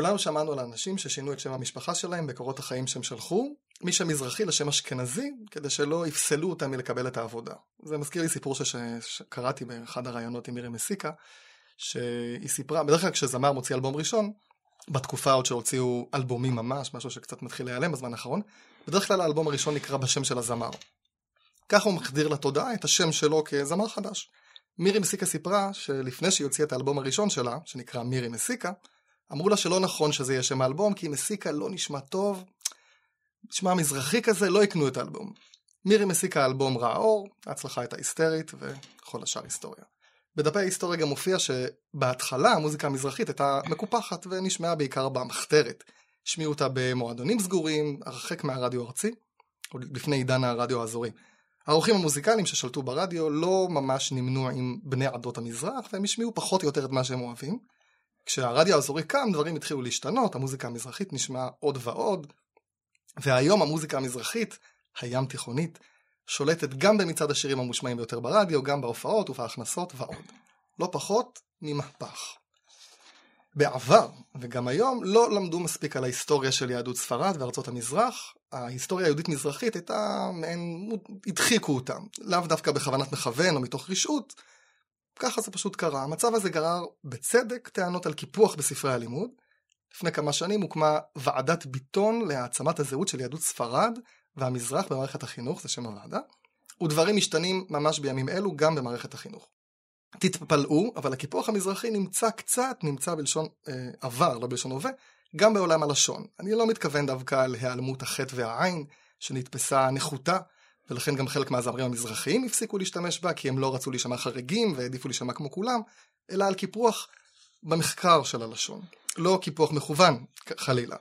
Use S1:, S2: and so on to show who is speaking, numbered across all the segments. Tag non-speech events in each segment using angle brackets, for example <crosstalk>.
S1: כולנו שמענו על אנשים ששינו את שם המשפחה שלהם בקורות החיים שהם שלחו, מי שמזרחי לשם אשכנזי, כדי שלא יפסלו אותם מלקבל את העבודה. זה מזכיר לי סיפור ש... שקראתי באחד הראיונות עם מירי מסיקה, שהיא סיפרה, בדרך כלל כשזמר מוציא אלבום ראשון, בתקופה עוד שהוציאו אלבומים ממש, משהו שקצת מתחיל להיעלם בזמן האחרון, בדרך כלל האלבום הראשון נקרא בשם של הזמר. ככה הוא מחדיר לתודעה את השם שלו כזמר חדש. מירי מסיקה סיפרה שלפני שהיא הוציאה את האלבום הראשון שלה, שנקרא מירי מסיקה, אמרו לה שלא נכון שזה יהיה שם האלבום, כי מסיקה לא נשמע טוב, נשמע מזרחי כזה, לא יקנו את האלבום. מירי מסיקה האלבום רע אור, ההצלחה הייתה היסטרית, וכל השאר היסטוריה. בדפי ההיסטוריה גם מופיע שבהתחלה המוזיקה המזרחית הייתה מקופחת ונשמעה בעיקר במחתרת. השמיעו אותה במועדונים סגורים, הרחק מהרדיו הארצי, עוד לפני עידן הרדיו האזורי. הערוכים המוזיקליים ששלטו ברדיו לא ממש נמנו עם בני עדות המזרח, והם השמיעו פחות או יותר את מה שהם אוהבים. כשהרדיו האזורי קם, דברים התחילו להשתנות, המוזיקה המזרחית נשמעה עוד ועוד, והיום המוזיקה המזרחית, הים תיכונית, שולטת גם במצעד השירים המושמעים ביותר ברדיו, גם בהופעות ובהכנסות ועוד. לא פחות ממהפך. בעבר, וגם היום, לא למדו מספיק על ההיסטוריה של יהדות ספרד וארצות המזרח. ההיסטוריה היהודית-מזרחית הייתה מעין, הדחיקו אותם. לאו דווקא בכוונת מכוון או מתוך רשעות, ככה זה פשוט קרה. המצב הזה גרר, בצדק, טענות על קיפוח בספרי הלימוד. לפני כמה שנים הוקמה ועדת ביטון להעצמת הזהות של יהדות ספרד והמזרח במערכת החינוך, זה שם הוועדה, ודברים משתנים ממש בימים אלו גם במערכת החינוך. תתפלאו, אבל הקיפוח המזרחי נמצא קצת, נמצא בלשון אה, עבר, לא בלשון הווה, גם בעולם הלשון. אני לא מתכוון דווקא להיעלמות החטא והעין, שנתפסה נחותה, ולכן גם חלק מהזמרים המזרחיים הפסיקו להשתמש בה, כי הם לא רצו להישמע חריגים והעדיפו להישמע כמו כולם, אלא על קיפוח במחקר של הלשון. לא קיפוח מכוון, חלילה.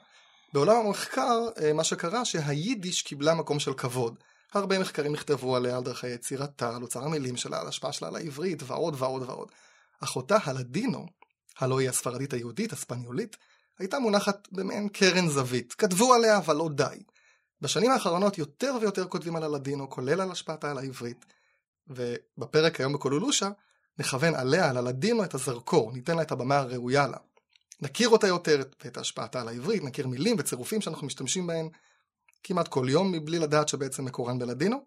S1: בעולם המחקר, אה, מה שקרה שהיידיש קיבלה מקום של כבוד. הרבה מחקרים נכתבו עליה על דרכי יצירתה, על אוצר המילים שלה, על השפעה שלה על העברית, ועוד ועוד ועוד. אחותה הלדינו, הלוא היא הספרדית היהודית, הספניולית, הייתה מונחת במעין קרן זווית. כתבו עליה, אבל לא די. בשנים האחרונות יותר ויותר כותבים על הלדינו, כולל על השפעתה על העברית. ובפרק היום בקולולושה, נכוון עליה, על הלדינו, את הזרקור, ניתן לה את הבמה הראויה לה. נכיר אותה יותר ואת השפעתה על העברית, נכיר מילים וצירופים שאנחנו משתמשים בהם כמעט כל יום מבלי לדעת שבעצם מקורן בלדינו.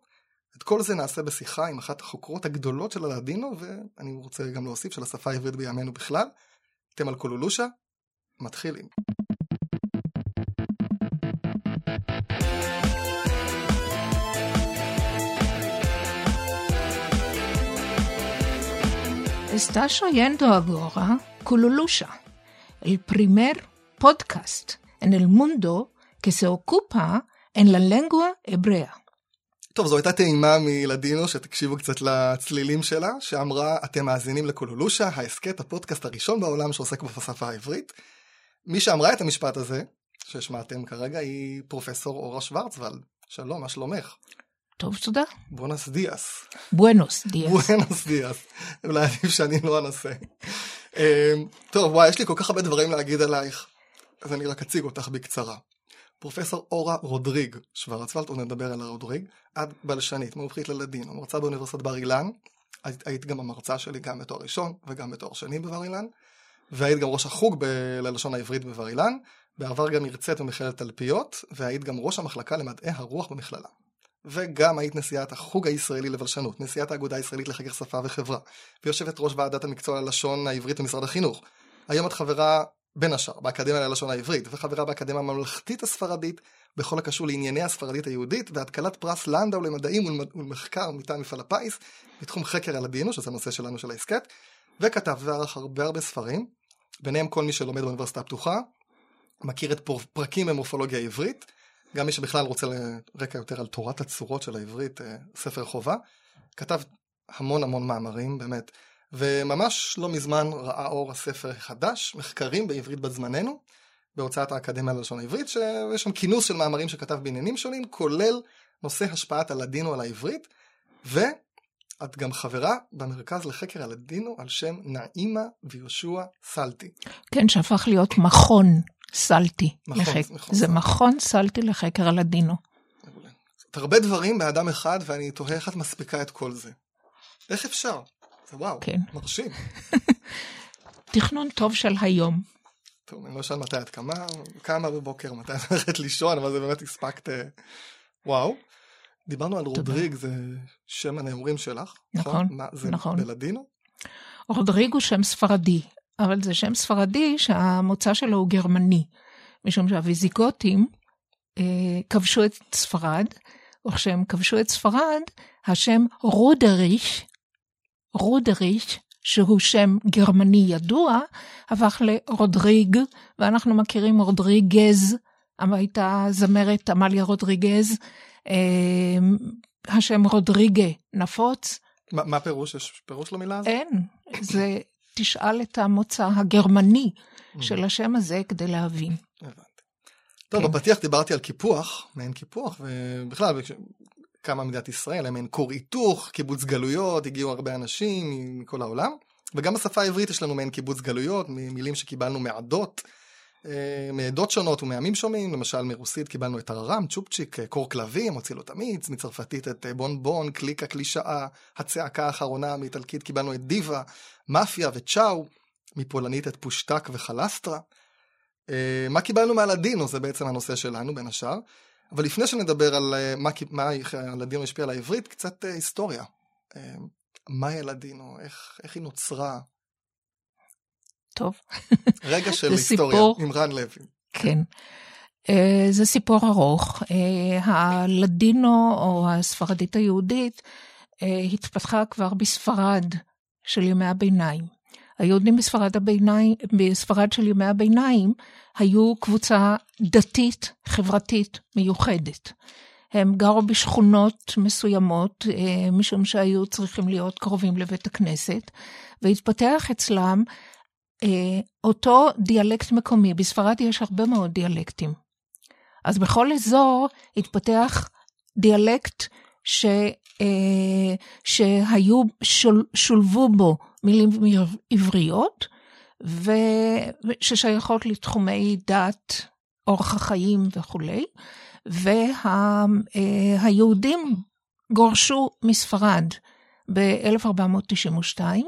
S1: את כל זה נעשה בשיחה עם אחת החוקרות הגדולות של הלדינו, ואני רוצה גם להוסיף של השפה העברית בימינו בכלל. אתם על קולולושה, מתחילים.
S2: Estás oyendo ahora Cululusha. el primer podcast en el mundo que se ocupa en la lengua hebrea.
S1: טוב, זו הייתה טעימה מלדינו, שתקשיבו קצת לצלילים שלה, שאמרה, אתם מאזינים לקולולושה, ההסכת, הפודקאסט הראשון בעולם שעוסק בשפה העברית. מי שאמרה את המשפט הזה, ששמעתם כרגע, היא פרופסור אורה שוורצוולד. שלום, מה שלומך?
S2: טוב, תודה.
S1: בונוס דיאס.
S2: בואנוס דיאס.
S1: בואנוס דיאס. אולי עדיף שאני לא אנסה. אמ, טוב, וואי, יש לי כל כך הרבה דברים להגיד עלייך, אז אני רק אציג אותך בקצרה. פרופסור אורה רודריג שוורצוולט, עוד נדבר על הרודריג, את בלשנית, מומחית ללדינו, מרצה באוניברסיטת בר אילן, היית, גם המרצה שלי גם בתואר ראשון וגם בתואר שני בבר אילן, והיית גם ראש החוג ללשון העברית בבר אילן, בעבר גם הרצית במכללת תלפיות, והיית גם ראש המחלקה למדעי הרוח במכללה. וגם היית נשיאת החוג הישראלי לבלשנות, נשיאת האגודה הישראלית לחקר שפה וחברה, ויושבת ראש ועדת המקצוע ללשון העברית במשרד החינוך. היום את חברה, בין השאר, באקדמיה ללשון העברית, וחברה באקדמיה הממלכתית הספרדית, בכל הקשור לענייני הספרדית היהודית, והתקלת פרס לנדאו למדעים ולמחקר מטעם מפעל הפיס, בתחום חקר הלדינו, שזה הנושא שלנו של ההסכת, וכתב וערך הרבה הרבה ספרים, ביניהם כל מי שלומד באוניברסיטה הפתוחה, מכיר את פרקים במורפולוגיה העברית, גם מי שבכלל רוצה לרקע יותר על תורת הצורות של העברית, אה, ספר חובה, כתב המון המון מאמרים, באמת, וממש לא מזמן ראה אור הספר החדש, מחקרים בעברית בת זמננו, בהוצאת האקדמיה ללשון העברית, שיש שם כינוס של מאמרים שכתב בעניינים שונים, כולל נושא השפעת הלדינו על העברית, ואת גם חברה במרכז לחקר הלדינו על שם נעימה ויהושע סלטי.
S2: כן, שהפך להיות מכון סלטי. מכון, לחק... מכון זה סלטי. מכון סלטי לחקר הלדינו.
S1: הרבה דברים באדם אחד, ואני תוהה איך את מספיקה את כל זה. איך אפשר? זה וואו, כן. מרשים. <laughs>
S2: תכנון טוב של היום.
S1: טוב, אני לא שואל מתי את קמה, קמה בבוקר, מתי את הולכת לישון, אבל זה באמת הספקת, אה, וואו. דיברנו על רודריג, זה שם הנעורים שלך,
S2: נכון,
S1: מה, זה
S2: נכון.
S1: בלדינו?
S2: רודריג הוא שם ספרדי, אבל זה שם ספרדי שהמוצא שלו הוא גרמני, משום שהוויזיגותים אה, כבשו את ספרד, וכשהם כבשו את ספרד, השם רודריך, רודריך, שהוא שם גרמני ידוע, הפך לרודריג, ואנחנו מכירים רודריגז, הייתה זמרת עמליה רודריגז, אה, השם רודריגה נפוץ.
S1: מה, מה פירוש? יש פירוש למילה הזאת?
S2: אין, זה תשאל את המוצא הגרמני של השם הזה כדי להבין.
S1: הבנתי. טוב,
S2: כן.
S1: בפתיח דיברתי על קיפוח, מעין קיפוח, ובכלל, קמה מדינת ישראל, היה מעין כור היתוך, קיבוץ גלויות, הגיעו הרבה אנשים מכל העולם, וגם בשפה העברית יש לנו מעין קיבוץ גלויות, ממילים שקיבלנו מעדות, מעדות שונות ומעמים שונים, למשל מרוסית קיבלנו את הררם, צ'ופצ'יק, אה, קור כלבים, הוציא לו תמיץ, מצרפתית את אה, בון בון, קליקה קלישאה, הצעקה האחרונה, מאיטלקית קיבלנו את דיבה, מאפיה וצ'או, מפולנית את פושטק וחלסטרה. אה, מה קיבלנו מהלדינו, זה בעצם הנושא שלנו בין השאר. אבל לפני שנדבר על אה, מה, מה הלדינו השפיע על העברית, קצת אה, היסטוריה. אה, מהי הלדינו? איך, איך היא נוצרה?
S2: טוב,
S1: רגע של היסטוריה. עם רן לוי.
S2: כן. אה, זה סיפור ארוך. אה, הלדינו, או הספרדית היהודית, אה, התפתחה כבר בספרד של ימי הביניים. היהודים בספרד, הביניים, בספרד של ימי הביניים היו קבוצה דתית, חברתית, מיוחדת. הם גרו בשכונות מסוימות, אה, משום שהיו צריכים להיות קרובים לבית הכנסת, והתפתח אצלם אותו דיאלקט מקומי. בספרד יש הרבה מאוד דיאלקטים. אז בכל אזור התפתח דיאלקט ש, אה, שהיו, שול, שולבו בו מילים עבריות, וששייכות לתחומי דת, אורח החיים וכולי, והיהודים גורשו מספרד ב-1492, אה,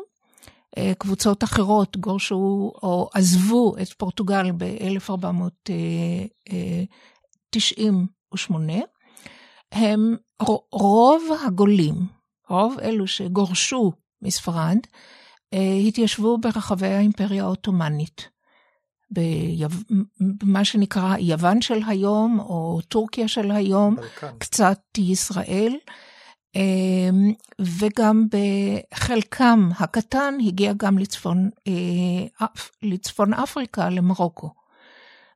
S2: קבוצות אחרות גורשו או עזבו את פורטוגל ב-1498. הם רוב הגולים, רוב אלו שגורשו מספרד, אה, התיישבו ברחבי האימפריה העות'מאנית. במה שנקרא יוון של היום, או טורקיה של היום,
S1: בלקן.
S2: קצת ישראל, וגם בחלקם הקטן הגיע גם לצפון, אה, לצפון אפריקה, למרוקו.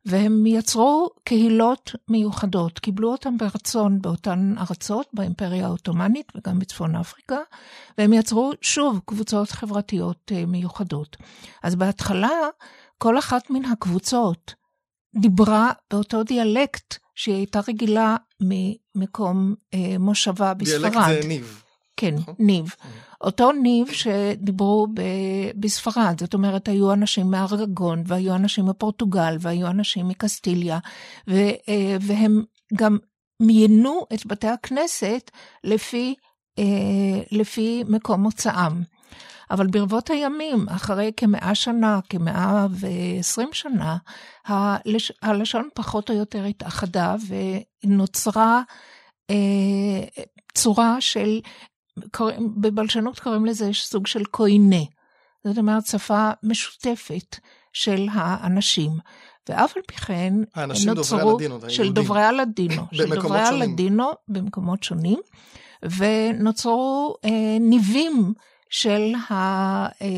S2: והם יצרו קהילות מיוחדות, קיבלו אותם ברצון באותן ארצות, באימפריה העות'מאנית וגם בצפון אפריקה, והם יצרו שוב קבוצות חברתיות אה, מיוחדות. אז בהתחלה, כל אחת מן הקבוצות דיברה באותו דיאלקט שהיא הייתה רגילה ממקום אה, מושבה בספרד.
S1: דיאלקט זה ניב.
S2: כן,
S1: נכון?
S2: ניב. אותו ניב שדיברו ב- בספרד, זאת אומרת, היו אנשים מארגגון, והיו אנשים מפורטוגל, והיו אנשים מקסטיליה, ו- אה, והם גם מיינו את בתי הכנסת לפי, אה, לפי מקום מוצאם. אבל ברבות הימים, אחרי כמאה שנה, כמאה ועשרים שנה, הלש... הלשון פחות או יותר התאחדה ונוצרה אה, צורה של, קוראים, בבלשנות קוראים לזה סוג של קוינה. זאת אומרת, שפה משותפת של האנשים. ואף על פי כן,
S1: האנשים דוברי
S2: נוצרו,
S1: הלדינו,
S2: של
S1: היהודים.
S2: דוברי הלדינו, <laughs> של דוברי. הלדינו במקומות שונים, ונוצרו אה, ניבים של, ה, אה,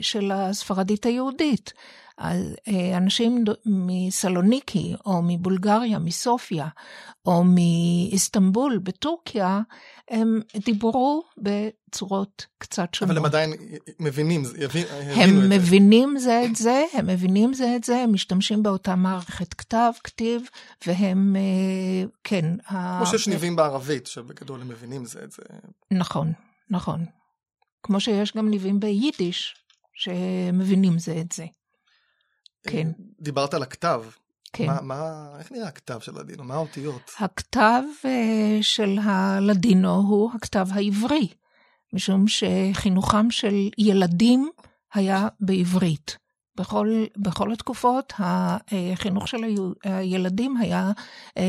S2: של הספרדית היהודית. אה, אנשים מסלוניקי, או מבולגריה, מסופיה, או מאיסטנבול בטורקיה, הם דיברו בצורות קצת שונות.
S1: אבל הם עדיין מבינים, יבין-
S2: הם. מבינים זה את זה, הם מבינים זה את זה, הם משתמשים באותה מערכת כתב, כתיב, והם, אה, כן. ה-
S1: כמו שיש ניבים בערבית, שבגדול הם מבינים זה את זה.
S2: נכון, נכון. כמו שיש גם ניבים ביידיש, שמבינים זה את זה. כן.
S1: דיברת על הכתב.
S2: כן.
S1: מה, מה, איך נראה הכתב של לדינו? מה האותיות?
S2: הכתב אה, של הלדינו הוא הכתב העברי, משום שחינוכם של ילדים היה בעברית. בכל, בכל התקופות החינוך של הילדים היה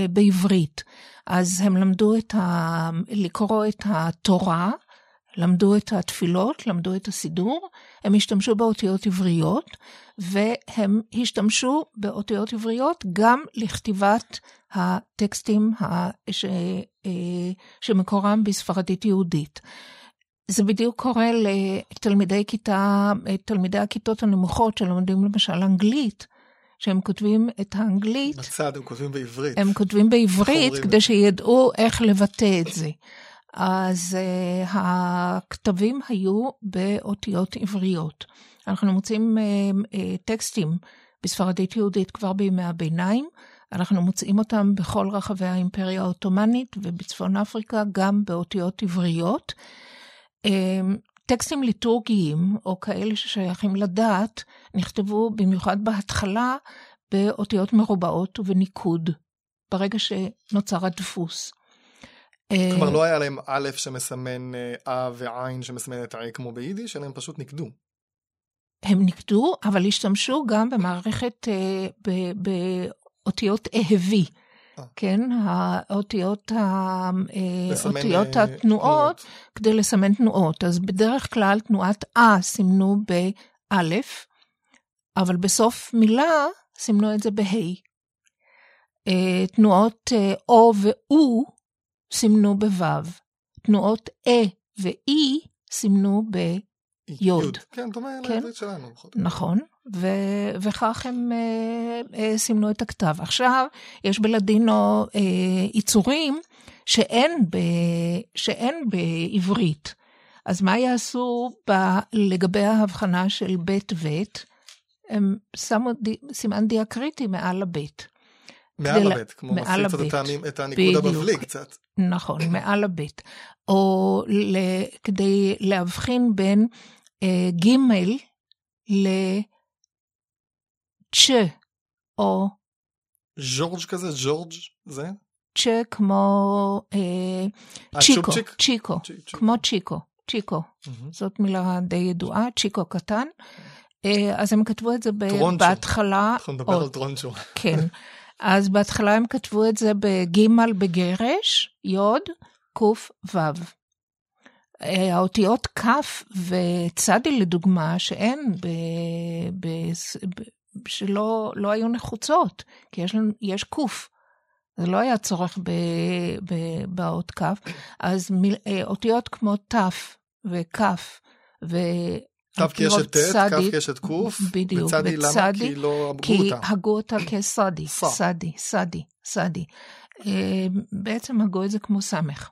S2: בעברית. אז הם למדו את ה... לקרוא את התורה, למדו את התפילות, למדו את הסידור, הם השתמשו באותיות עבריות, והם השתמשו באותיות עבריות גם לכתיבת הטקסטים ש... שמקורם בספרדית יהודית. זה בדיוק קורה לתלמידי כיתה, תלמידי הכיתות הנמוכות שלומדים למשל אנגלית, שהם כותבים את האנגלית.
S1: בצד, הם כותבים בעברית.
S2: הם כותבים בעברית כדי שידעו איך לבטא את זה. אז uh, הכתבים היו באותיות עבריות. אנחנו מוצאים uh, uh, טקסטים בספרדית יהודית כבר בימי הביניים, אנחנו מוצאים אותם בכל רחבי האימפריה העות'מאנית ובצפון אפריקה גם באותיות עבריות. טקסטים ליטורגיים, או כאלה ששייכים לדת, נכתבו במיוחד בהתחלה באותיות מרובעות ובניקוד, ברגע שנוצר הדפוס.
S1: כלומר, לא היה להם א' שמסמן אה ועין את העין כמו ביידיש, אלא הם פשוט ניקדו.
S2: הם ניקדו, אבל השתמשו גם במערכת, אה, באותיות אהבי. כן, האותיות, האותיות התנועות, כדי לסמן תנועות. אז בדרך כלל תנועת אה סימנו באלף, אבל בסוף מילה סימנו את זה בה'. תנועות או ואו סימנו בו', תנועות אה ואי סימנו ביוד.
S1: כן, דומה לעברית שלנו.
S2: נכון. ו- וכך הם uh, uh, סימנו את הכתב. עכשיו, יש בלדינו uh, יצורים שאין, ב- שאין בעברית. אז מה יעשו ב- לגבי ההבחנה של ב' וב'? הם שמו ד- סימן דיאקריטי מעל הבית.
S1: מעל הבית, כמו מוסיף את, הטעמים, את הניקוד הבבלי קצת.
S2: נכון, מעל הבית. או ל- כדי להבחין בין uh, ג' ל... צ'ה, או...
S1: ז'ורג' כזה? ז'ורג' זה?
S2: צ'ה כמו אה, צ'יקו, צ'יקו, צ'יקו, כמו צ'יקו, צ'יקו. Mm-hmm. זאת מילה די ידועה, צ'יקו קטן. אה, אז הם כתבו את זה
S1: טרונצ'ו.
S2: בהתחלה.
S1: אנחנו נדבר או, על טרונצ'ו.
S2: כן. <laughs> אז בהתחלה הם כתבו את זה בגימל בגרש, יוד, קוף, וו. האותיות כ' וצדי לדוגמה, שאין ב, ב, ב, שלא לא היו נחוצות, כי יש, יש קוף. זה לא היה צורך ב, ב, באות כ', אז מיל, אה, אותיות כמו ת' וכ' ו...
S1: ת' כי יש את ט', כ' כי יש את ק',
S2: בדיוק,
S1: וצדי למה? כי לא הגו אותה.
S2: כי הגו אותה כסדי, סדי, סדי, סדי. אה, בעצם הגו את זה כמו סמך.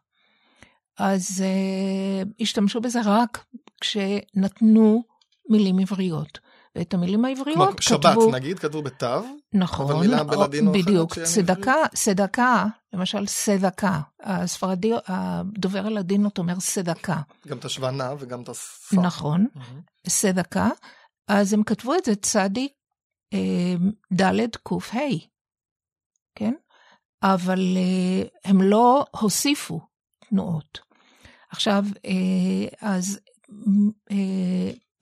S2: אז uh, השתמשו בזה רק כשנתנו מילים עבריות. ואת המילים העבריות
S1: כתבו... שבת נגיד, כתבו בתו.
S2: נכון.
S1: אבל מילה בלדינו אחרת
S2: בדיוק, צדקה, צדקה, למשל סדקה. הספרדי, הדובר הלדינות אומר סדקה.
S1: גם את השוונה וגם את השפה.
S2: נכון. סדקה. אז הם כתבו את זה צדי אה, ד' ק"ה, כן? אבל אה, הם לא הוסיפו תנועות. עכשיו, אה, אז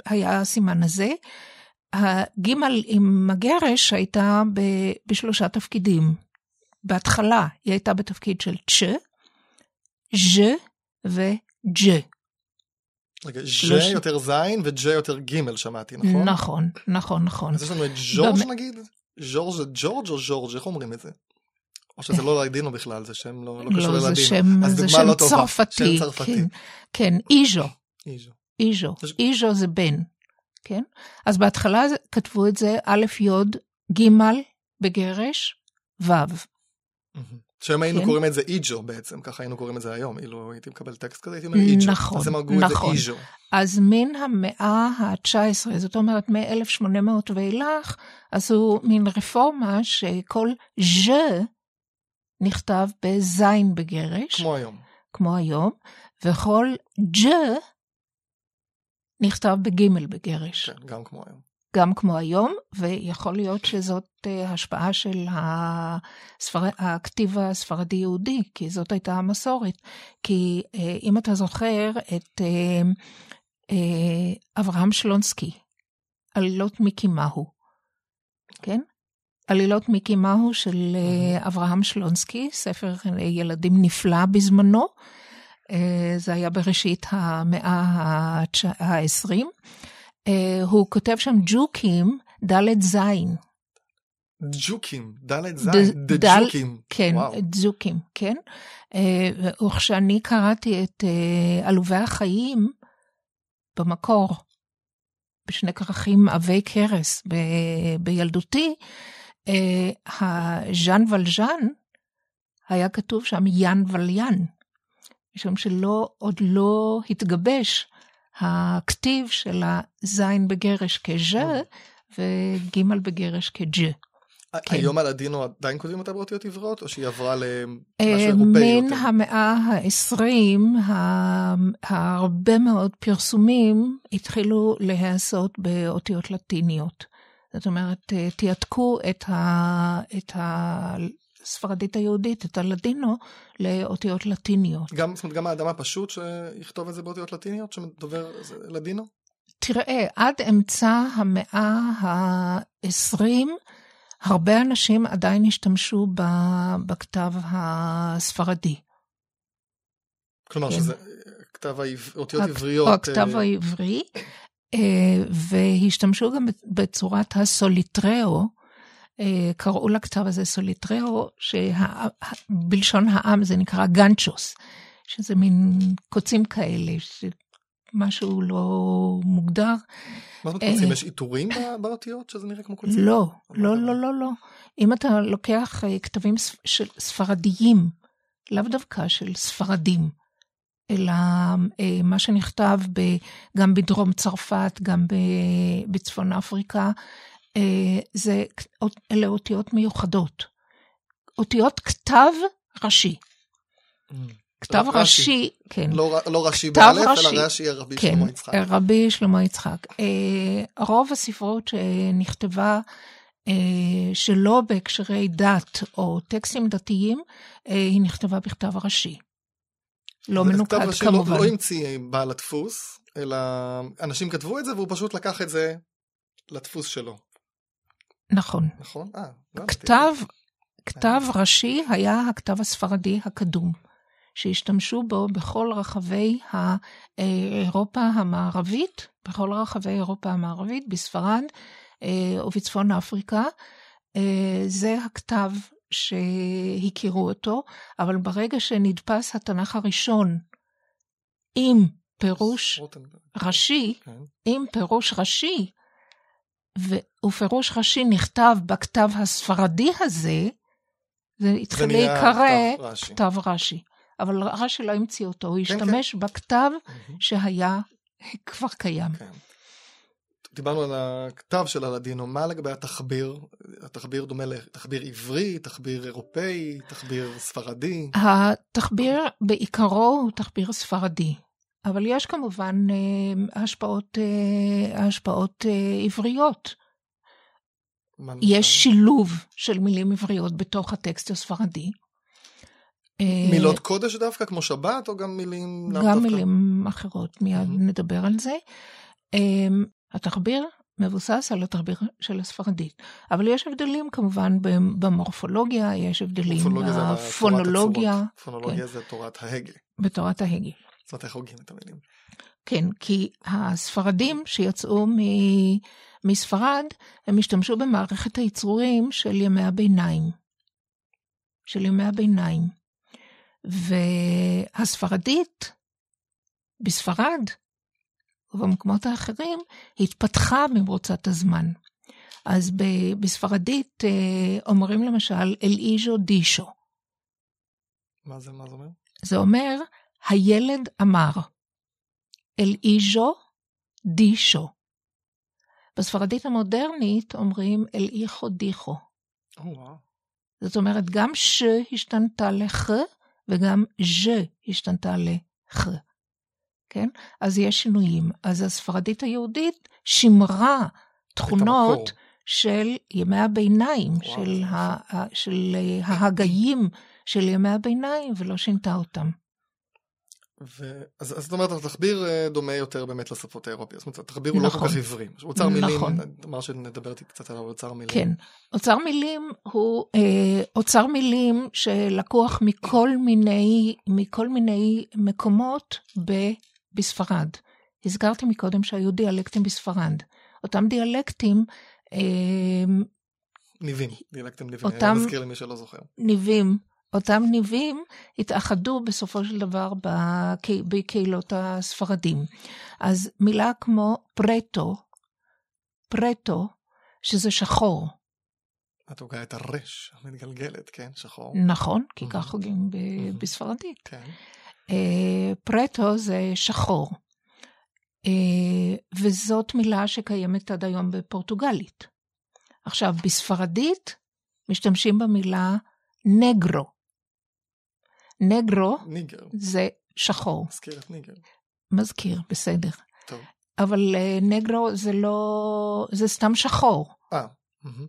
S2: היה הסימן הזה. הגימל עם הגרש הייתה בשלושה תפקידים. בהתחלה היא הייתה בתפקיד של צ', ז' וג'.
S1: רגע, ז' יותר זין וג' יותר ג' שמעתי, נכון?
S2: נכון, נכון, נכון.
S1: אז יש לנו את ז'ורג' נגיד? ז'ורג' זה ג'ורג' או ז'ורג'? איך אומרים את זה? או שזה לא לדינו בכלל, זה שם לא, לא קשור ללדינו.
S2: לא, זה שם, זה שם לא צרפתי. שם צרפתי. כן, כן איז'ו. איז'ו. איז'ו. איז'ו זה בן. כן? אז בהתחלה כתבו את זה א', י', ג', בגרש, ו'.
S1: שהיום היינו כן? קוראים את זה איג'ו בעצם, ככה היינו קוראים את זה היום, אילו הייתי מקבל טקסט כזה, הייתי אומר איג'ו.
S2: נכון,
S1: אז הם הרגו
S2: נכון.
S1: את זה איג'ו.
S2: אז מן המאה ה-19, זאת אומרת מ-1800 ואילך, עשו מין רפורמה שכל ז' נכתב בזין בגרש.
S1: כמו היום.
S2: כמו היום, וכל ג' נכתב בגימל בגרש.
S1: כן, גם כמו היום.
S2: גם כמו היום, ויכול להיות שזאת uh, השפעה של הספר... הכתיב הספרדי-יהודי, כי זאת הייתה המסורת. כי uh, אם אתה זוכר את uh, אברהם שלונסקי, עלילות מיקי מהו, כן? עלילות מיקי מהו של אה, אברהם שלונסקי, ספר ילדים נפלא בזמנו. אה, זה היה בראשית המאה ה-20. הוא כותב שם ג'וקים, ד' זין.
S1: ג'וקים, ד' זין, דג'וקים.
S2: כן, ג'וקים, כן. וכשאני קראתי את עלובי החיים במקור, בשני כרכים עבי כרס ב- בילדותי, הז'אן ולז'אן, היה כתוב שם יאן וליאן, משום שלא, עוד לא התגבש הכתיב של הזין בגרש כז'ה וג' בגרש כג'ה.
S1: כן. היום על הדינו עדיין כותבים אותה באותיות עבריות, או שהיא עברה למשהו אירופאי יותר?
S2: מן המאה ה-20, הרבה מאוד פרסומים התחילו להיעשות באותיות לטיניות. זאת אומרת, תיעתקו את, ה, את הספרדית היהודית, את הלדינו, לאותיות לטיניות.
S1: גם, זאת אומרת, גם האדם הפשוט שיכתוב את זה באותיות לטיניות, שדובר לדינו?
S2: תראה, עד אמצע המאה ה-20, הרבה אנשים עדיין השתמשו בכתב הספרדי.
S1: כלומר, כן. שזה כתב האותיות עבריות.
S2: הכתב העברי, והשתמשו גם בצורת הסוליטראו, קראו לכתב הזה סוליטראו, שבלשון העם זה נקרא גנצ'וס, שזה מין קוצים כאלה, משהו לא מוגדר.
S1: מה זאת אומרת קוצים? יש עיטורים באותיות שזה נראה כמו קוצים?
S2: לא, לא, לא, לא, לא. אם אתה לוקח כתבים ספרדיים, לאו דווקא של ספרדים, אלא מה שנכתב גם בדרום צרפת, גם בצפון אפריקה, זה, אלה אותיות מיוחדות. אותיות כתב ראשי. כתב ראשי, כן.
S1: לא, לא ראשי באלף, אלא ראשי רבי
S2: כן,
S1: שלמה יצחק.
S2: רבי שלמה יצחק. רוב הספרות שנכתבה שלא בהקשרי דת או טקסטים דתיים, היא נכתבה בכתב ראשי. לא מנוקד כמובן. כתב ראשי
S1: לא המציא בעל הדפוס, אלא אנשים כתבו את זה והוא פשוט לקח את זה לדפוס שלו.
S2: נכון.
S1: נכון? אה,
S2: לא כתב, כתב ראשי היה הכתב הספרדי הקדום. שהשתמשו בו בכל רחבי אירופה המערבית, בכל רחבי אירופה המערבית, בספרד ובצפון אפריקה. זה הכתב שהכירו אותו, אבל ברגע שנדפס התנ"ך הראשון עם פירוש ראשי, כן. עם פירוש ראשי, ופירוש ראשי נכתב בכתב הספרדי הזה, זה התחיל להיקרא כתב רש"י. אבל רש"י לא המציא אותו, הוא כן, השתמש כן. בכתב שהיה כבר קיים. כן.
S1: דיברנו על הכתב של הלדינו, מה לגבי התחביר? התחביר דומה לתחביר עברי, תחביר אירופאי, תחביר ספרדי?
S2: התחביר בעיקרו הוא תחביר ספרדי, אבל יש כמובן אה, השפעות, אה, השפעות אה, עבריות. יש שילוב של מילים עבריות בתוך הטקסט הספרדי.
S1: מילות קודש דווקא, כמו שבת, או גם מילים...
S2: גם דווקא? מילים אחרות, מיד mm-hmm. נדבר על זה. התחביר מבוסס על התחביר של הספרדית, אבל יש הבדלים כמובן במורפולוגיה, יש הבדלים בפונולוגיה.
S1: פונולוגיה כן. זה תורת ההגה.
S2: בתורת ההגה.
S1: זאת אומרת, איך הוגים את המילים.
S2: כן, כי הספרדים שיצאו מספרד, הם השתמשו במערכת היצורים של ימי הביניים. של ימי הביניים. והספרדית, בספרד, ובמקומות האחרים, התפתחה במרוצת הזמן. אז בספרדית אה, אומרים למשל אל איז'ו דישו.
S1: מה זה, מה זה אומר?
S2: זה אומר, הילד אמר. אל איז'ו דישו. בספרדית המודרנית אומרים אל איכו דיכו.
S1: Oh, wow.
S2: זאת אומרת, גם ש השתנתה לח וגם ז' השתנתה לח. כן? אז יש שינויים. אז הספרדית היהודית שימרה תכונות של ימי הביניים, של, ה, של ההגאים של ימי הביניים, ולא שינתה אותם.
S1: ו... אז, אז זאת אומרת, התחביר אה, דומה יותר באמת לשפות האירופיות. זאת אומרת, התחביר הוא לא כל
S2: נכון.
S1: כך עברי. אוצר
S2: נכון.
S1: מילים, אמר שנדבר איתי קצת על אוצר מילים.
S2: כן. אוצר מילים הוא אה, אוצר מילים שלקוח מכל מיני, מכל מיני מקומות ב, בספרד. הזכרתי מקודם שהיו דיאלקטים בספרד. אותם דיאלקטים אה,
S1: ניבים, דילגתם ניבים.
S2: אותם-
S1: אני מזכיר למי שלא זוכר.
S2: ניבים, אותם ניבים התאחדו בסופו של דבר בק- בקהילות הספרדים. אז מילה כמו פרטו, פרטו, שזה שחור,
S1: את הוגה את הרש המתגלגלת, כן? שחור.
S2: נכון? כי. כך הוגים ב-. בספרדית.
S1: כן.
S2: אה, פרטו זה שחור, אה, וזאת מילה שקיימת עד היום בפורטוגלית. עכשיו, בספרדית משתמשים במילה נגרו. נגרו
S1: ניגר.
S2: זה שחור,
S1: מזכיר את ניגר.
S2: מזכיר, בסדר.
S1: טוב.
S2: אבל אה, נגרו זה לא, זה סתם שחור.
S1: אה.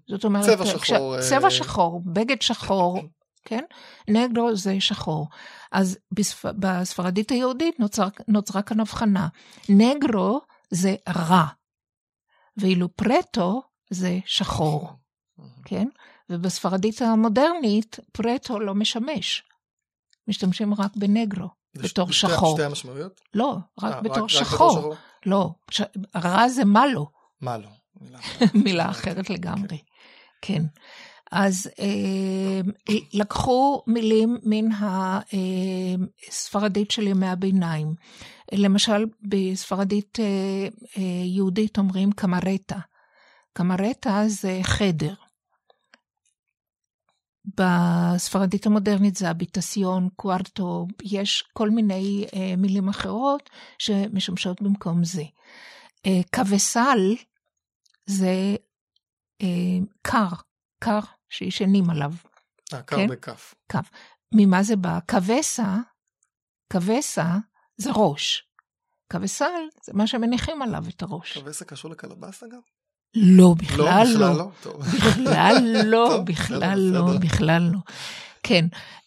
S2: זאת אומרת,
S1: צבע
S2: כש-
S1: שחור, אה,
S2: צבע שחור, בגד שחור, <coughs> כן? נגרו זה שחור. אז בספ... בספרדית היהודית נוצר, נוצרה כאן הבחנה. נגרו זה רע, ואילו פרטו זה שחור. כן? ובספרדית המודרנית פרטו לא משמש. משתמשים רק בנגרו, בתור
S1: שתי-
S2: שחור.
S1: שתי המשמעויות?
S2: לא, רק
S1: אה,
S2: בתור שחור. לא, ש... רע זה מלו.
S1: מה לא? מילה. <laughs>
S2: מילה אחרת לגמרי. כן. אז אה, לקחו מילים מן הספרדית של ימי הביניים. למשל, בספרדית אה, אה, יהודית אומרים קמרטה. קמרטה זה חדר. בספרדית המודרנית זה הביטסיון, קוארטו, יש כל מיני אה, מילים אחרות שמשמשות במקום זה. אה, קווסל זה אה, קר, קר שישנים עליו.
S1: אה, קר
S2: כן?
S1: בכף.
S2: ממה זה בא? קווסה, קווסה זה ראש. קווסל זה מה שמניחים עליו את הראש.
S1: קווסה קשור לקלבס אגב?
S2: לא, בכלל
S1: בכלל
S2: לא.
S1: לא.
S2: בכלל לא,
S1: טוב,
S2: בכלל לא,
S1: בסדר.
S2: בכלל לא. כן,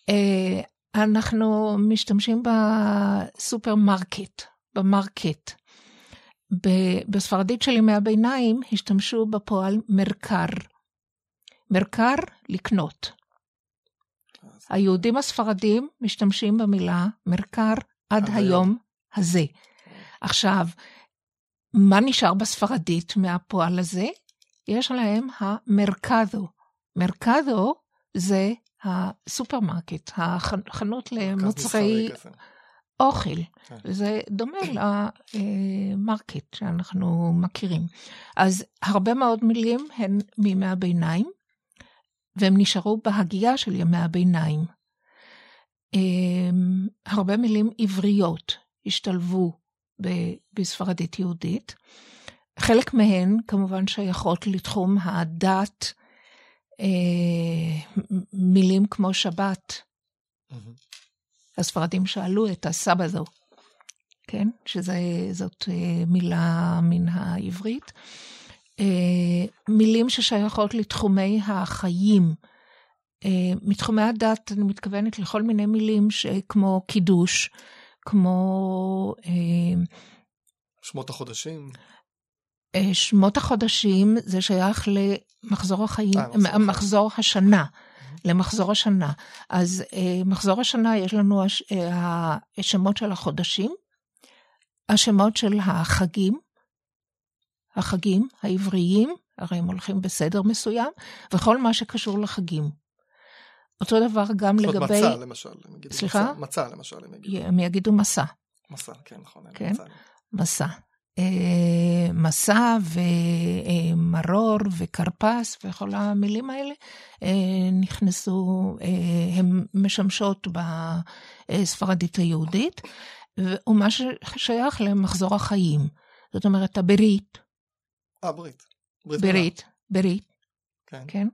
S2: אה, אנחנו משתמשים בסופרמרקט, במרקט. בספרדית של ימי הביניים השתמשו בפועל מרקר. merkar, לקנות. היהודים הספרדים משתמשים במילה merkar עד היום הזה. עכשיו, מה נשאר בספרדית מהפועל הזה? יש להם ה mercado. mercado זה הסופרמרקט, החנות למוצרי. אוכל.
S1: כן.
S2: זה דומה ל market שאנחנו מכירים. אז הרבה מאוד מילים הן מימי הביניים, והם נשארו בהגייה של ימי הביניים. אמ, הרבה מילים עבריות השתלבו בספרדית יהודית. חלק מהן כמובן שייכות לתחום הדת, אה, מילים כמו שבת,
S1: מהמם.
S2: הספרדים שאלו את הסבתו, כן? שזאת אה, מילה מן העברית. אה, מילים ששייכות לתחומי החיים. אה, מתחומי הדת אני מתכוונת לכל מיני מילים כמו קידוש, כמו אה,
S1: שמות החודשים.
S2: אה, שמות החודשים, זה שייך למחזור החיים,
S1: אה, מחזור
S2: השנה. למחזור השנה. אז אה, מחזור השנה יש לנו הש, אה, השמות של החודשים, השמות של החגים, החגים העבריים, הרי הם הולכים בסדר מסוים, וכל מה שקשור לחגים. אותו דבר גם
S1: זאת אומרת,
S2: לגבי,
S1: מצה למשל.
S2: סליחה?
S1: מצה, למשל הם יגידו.
S2: הם יגידו מסע.
S1: מסע, כן, נכון.
S2: כן. מסע. אה, מסע ומרור וכרפס וכל המילים האלה אה, נכנסו, אה, הן משמשות בספרדית היהודית, ומה ששייך למחזור החיים. זאת אומרת, הברית,
S1: אה, ברית. ברית. מילה.
S2: ברית, ברית,
S1: כן.
S2: כן?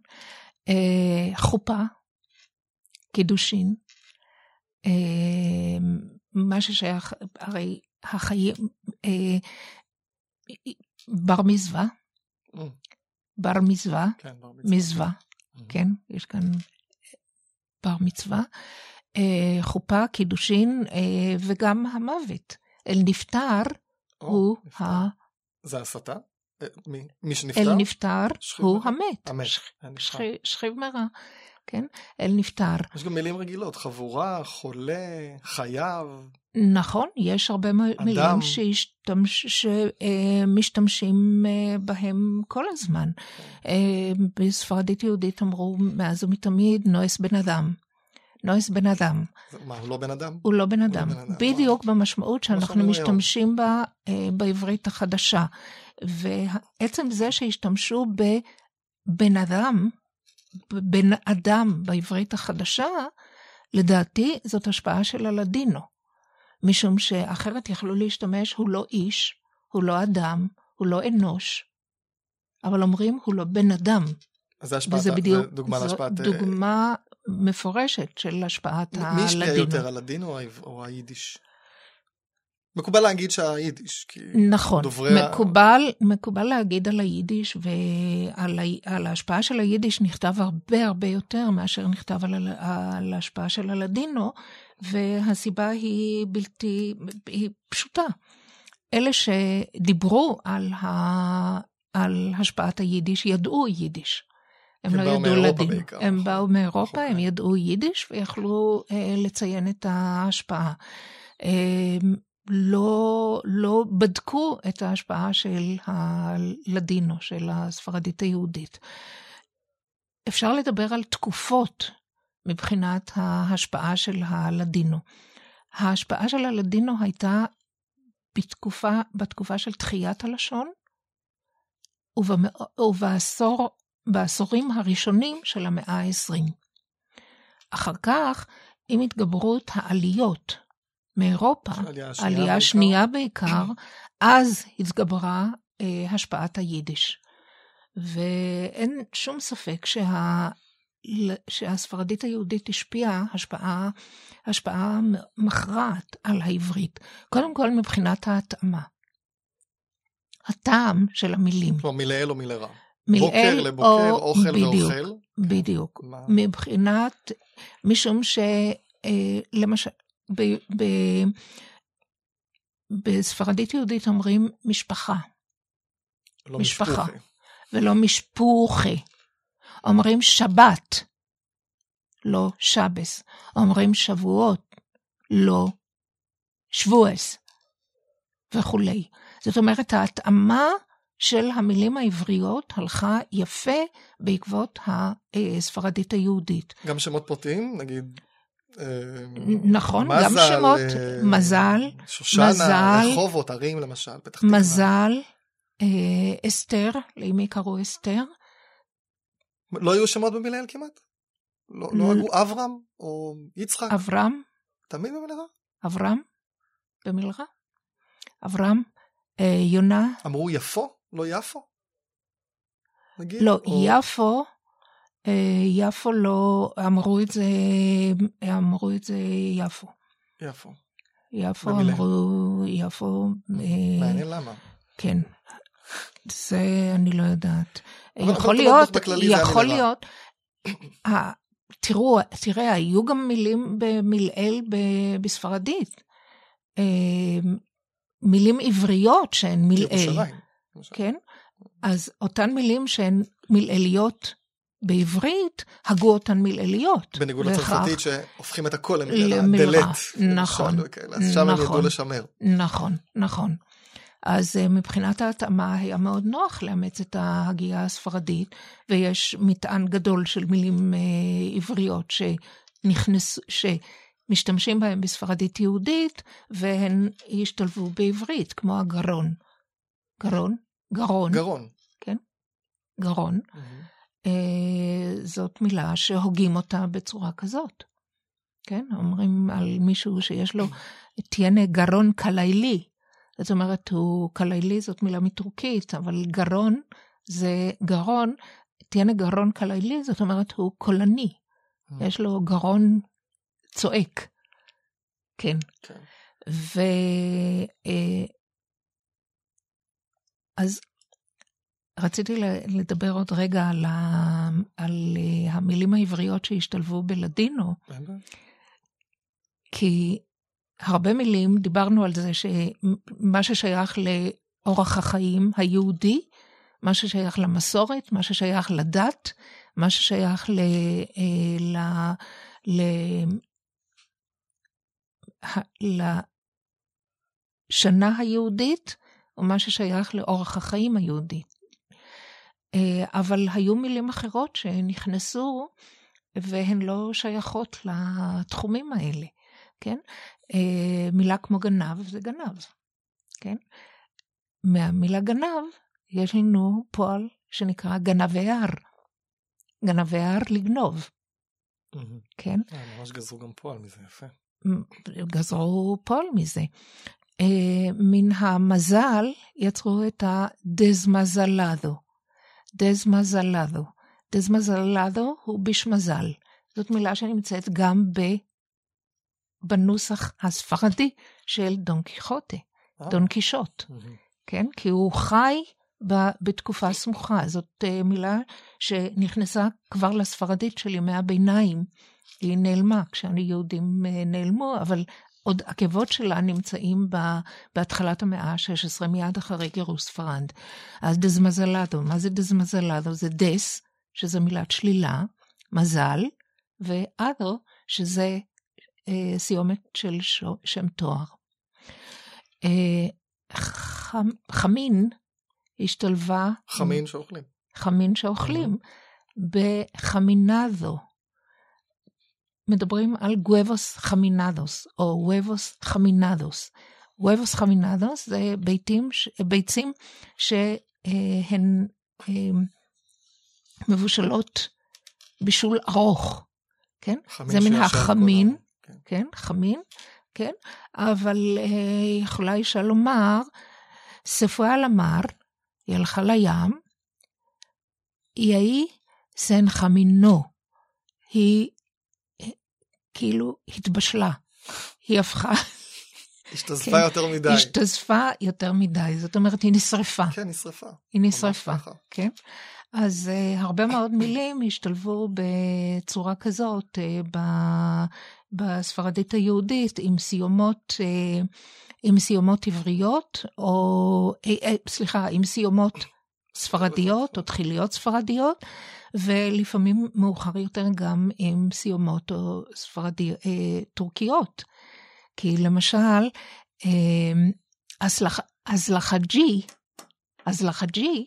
S2: חופה, קידושין, אה, מה ששייך, הרי החיים, אה, בר
S1: Mm,
S2: בר
S1: כן, בר מצווה.
S2: מצווה,
S1: Mhm.
S2: כן? יש כאן בר מצווה. אה, חופה, קידושין אה, וגם המוות. אל נפטר הוא. ה...
S1: זה הסתה? אה, מי, שנפטר?
S2: אל נפטר הוא? המת. שכיב מרע, כן? אל נפטר.
S1: יש גם מילים רגילות, חבורה, חולה, חייב.
S2: נכון, יש הרבה
S1: אדם.
S2: מילים שהשתמש- שמשתמשים אה, בהם כל הזמן. אה, בספרדית יהודית אמרו מאז ומתמיד נועס בן אדם. נועס בן אדם.
S1: מה, הוא לא בן אדם?
S2: הוא לא בן
S1: לא
S2: אדם.
S1: בן אדם,
S2: בדיוק במשמעות שאנחנו. משתמשים בה אה, בעברית החדשה. ועצם זה שהשתמשו בבן אדם, בן אדם בעברית החדשה, לדעתי זאת השפעה של הלדינו. משום שאחרת יכלו להשתמש, הוא לא איש, הוא לא אדם, הוא לא אנוש, אבל אומרים הוא לא בן אדם.
S1: אז זה השפעת,
S2: וזה בדיוק,
S1: זה דוגמה להשפעת... אה,
S2: דוגמה מפורשת של השפעת
S1: מ- מי השפיע
S2: הלדינו.
S1: יותר, הלדינו או היידיש? מקובל להגיד שהיידיש, כי...
S2: נכון,
S1: דוברי
S2: מקובל, מקובל להגיד על היידיש ועל ה- על ההשפעה של היידיש נכתב הרבה הרבה יותר מאשר נכתב על, על ההשפעה של הלדינו, והסיבה היא בלתי, היא פשוטה. אלה שדיברו על, ה, על השפעת היידיש ידעו יידיש. הם
S1: הם
S2: לא ידעו לדינו.
S1: בעיקר,
S2: הם
S1: נכון.
S2: באו מאירופה,
S1: נכון.
S2: הם ידעו יידיש ויכלו אה, לציין את ההשפעה. לא, לא בדקו את ההשפעה של הלדינו, של הספרדית היהודית. אפשר לדבר על תקופות מבחינת ההשפעה של הלדינו. ההשפעה של הלדינו הייתה בתקופה, בתקופה של תחיית הלשון, ובמא- ובעשור, בעשורים הראשונים של המאה ה-20. אחר כך, עם התגברות העליות מאירופה,
S1: עלייה שנייה
S2: עלייה
S1: בעיקר.
S2: שנייה בעיקר, אז התגברה אה, השפעת היידיש. ואין שום ספק שה... שהספרדית היהודית השפיעה השפעה, השפעה מכרעת על העברית. קודם כל מבחינת ההתאמה. הטעם של המילים.
S1: כלומר, מלעיל או מלרע.
S2: מלעיל
S1: בוקר לבוקר,
S2: או-
S1: אוכל
S2: בדיוק,
S1: ואוכל.
S2: בדיוק.
S1: מה?
S2: מבחינת, משום שלמשל, ב, ב, בספרדית יהודית אומרים משפחה,
S1: לא
S2: משפחה.
S1: משפוחי.
S2: ולא משפוחי. אומרים שבת, לא שבס. אומרים שבועות, לא שבועס, וכולי. זאת אומרת, ההתאמה של המילים העבריות הלכה יפה בעקבות הספרדית היהודית.
S1: גם שמות פרטיים, נגיד...
S2: נכון, גם
S1: מזל,
S2: שמות,
S1: אה,
S2: מזל,
S1: שושנה,
S2: מזל,
S1: רחובות, ערים למשל, פתח תקווה.
S2: מזל, אה, אסתר, לאמי קראו אסתר,
S1: לא היו שמות במילאל כמעט? לא לא הגו אברהם או יצחק?
S2: אברהם,
S1: תמיד במילרע?
S2: אברהם, במלרע, אברהם, אה, יונה,
S1: אמרו יפו? לא יפו? נגיד?
S2: לא,
S1: או-
S2: יפו, יפו לא, אמרו את זה, אמרו את זה יפו.
S1: יפו.
S2: יפו
S1: במילה.
S2: אמרו, יפו, אה,
S1: מעניין למה.
S2: כן. זה אני לא יודעת. יכול להיות, יכול. להיות. ה- תראו, תראה, היו גם מילים במלעיל ב- בספרדית. אה, מילים עבריות שהן מלעיל.
S1: ירושלים.
S2: כן? אז אותן מילים שהן מלעיליות בעברית, הגו אותן מלעיליות.
S1: בניגוד. לצרפתית שהופכים את הכל. למילרע, דלת.
S2: נכון,
S1: למשל. אז שם הם ידעו
S2: נכון.
S1: לשמר.
S2: נכון, נכון. אז אה, מבחינת ההתאמה היה מאוד נוח לאמץ את ההגייה הספרדית, ויש מטען גדול של מילים אה, עבריות שנכנס, שמשתמשים בהם בספרדית יהודית, והן השתלבו בעברית, כמו הגרון. גרון? גרון.
S1: גרון.
S2: גרון. אה, זאת מילה שהוגים אותה בצורה כזאת. כן, אומרים על מישהו שיש לו תהיינה גרון קליילי. זאת אומרת, הוא קליילי זאת מילה מטורקית, אבל גרון זה גרון, תהיינה גרון קליילי, זאת אומרת, הוא קולני. יש לו גרון צועק. כן.
S1: כן.
S2: ו... אה, אז רציתי לדבר עוד רגע על, ה... על אה, המילים העבריות שהשתלבו בלדינו.
S1: באמת?
S2: כי הרבה מילים, דיברנו על זה שמה ששייך לאורח החיים היהודי, מה ששייך למסורת, מה ששייך לדת, מה ששייך ל... ל... ל... לשנה היהודית, או מה ששייך לאורח החיים היהודי. אה, אבל היו מילים אחרות שנכנסו והן לא שייכות לתחומים האלה, כן? אה, מילה כמו גנב זה גנב, כן? מהמילה גנב יש לנו פועל שנקרא גנבי הר. גנבי הר לגנוב, כן?
S1: אה, ממש גזרו גם פועל מזה, יפה.
S2: גזרו פועל מזה. מן המזל יצרו את הדזמזלדו. דזמזלדו. דזמזלדו הוא ביש מזל. זאת מילה שנמצאת גם ב... בנוסח הספרדי של דון קיחוטה, אה. דון קישוט, כן? כי הוא חי ב, בתקופה סמוכה. זאת uh, מילה שנכנסה כבר לספרדית של ימי הביניים. היא נעלמה כשהיהודים uh, נעלמו, אבל עוד עקבות שלה נמצאים ב, בהתחלת המאה ה-16, מיד אחרי גירוש ספרד. אז דזמזלדו, מה זה דזמזלדו? זה דס, שזה מילת שלילה, מזל, ואדו, שזה אה, סיומת של שו, שם תואר. אה, ח, חמין השתלבה...
S1: חמין שאוכלים.
S2: חמין שאוכלים. בחמינדו. מדברים על גואבוס חמינדוס, או וובוס חמינדוס. וובוס חמינדוס זה ביתים, ביצים שהן אה, מבושלות בישול ארוך, כן? זה מן החמין, כן. כן, חמין, כן? אבל אה, יכולה אישה לומר, ספרה למר, היא הלכה לים, יהי סן חמינו, היא כאילו התבשלה, היא הפכה...
S1: השתזפה כן, יותר מדי.
S2: השתזפה יותר מדי, זאת אומרת, היא נשרפה.
S1: כן, נשרפה.
S2: היא נשרפה, כן. אז uh, הרבה מאוד <coughs> מילים השתלבו בצורה כזאת uh, ב, בספרדית היהודית, עם סיומות, uh, עם סיומות עבריות, או, uh, uh, סליחה, עם סיומות <coughs> ספרדיות או תחיליות ספרדיות, ולפעמים מאוחר יותר גם עם סיומות או ספרדי, אה, טורקיות. כי למשל, אה, אזלחג'י, אזלחג'י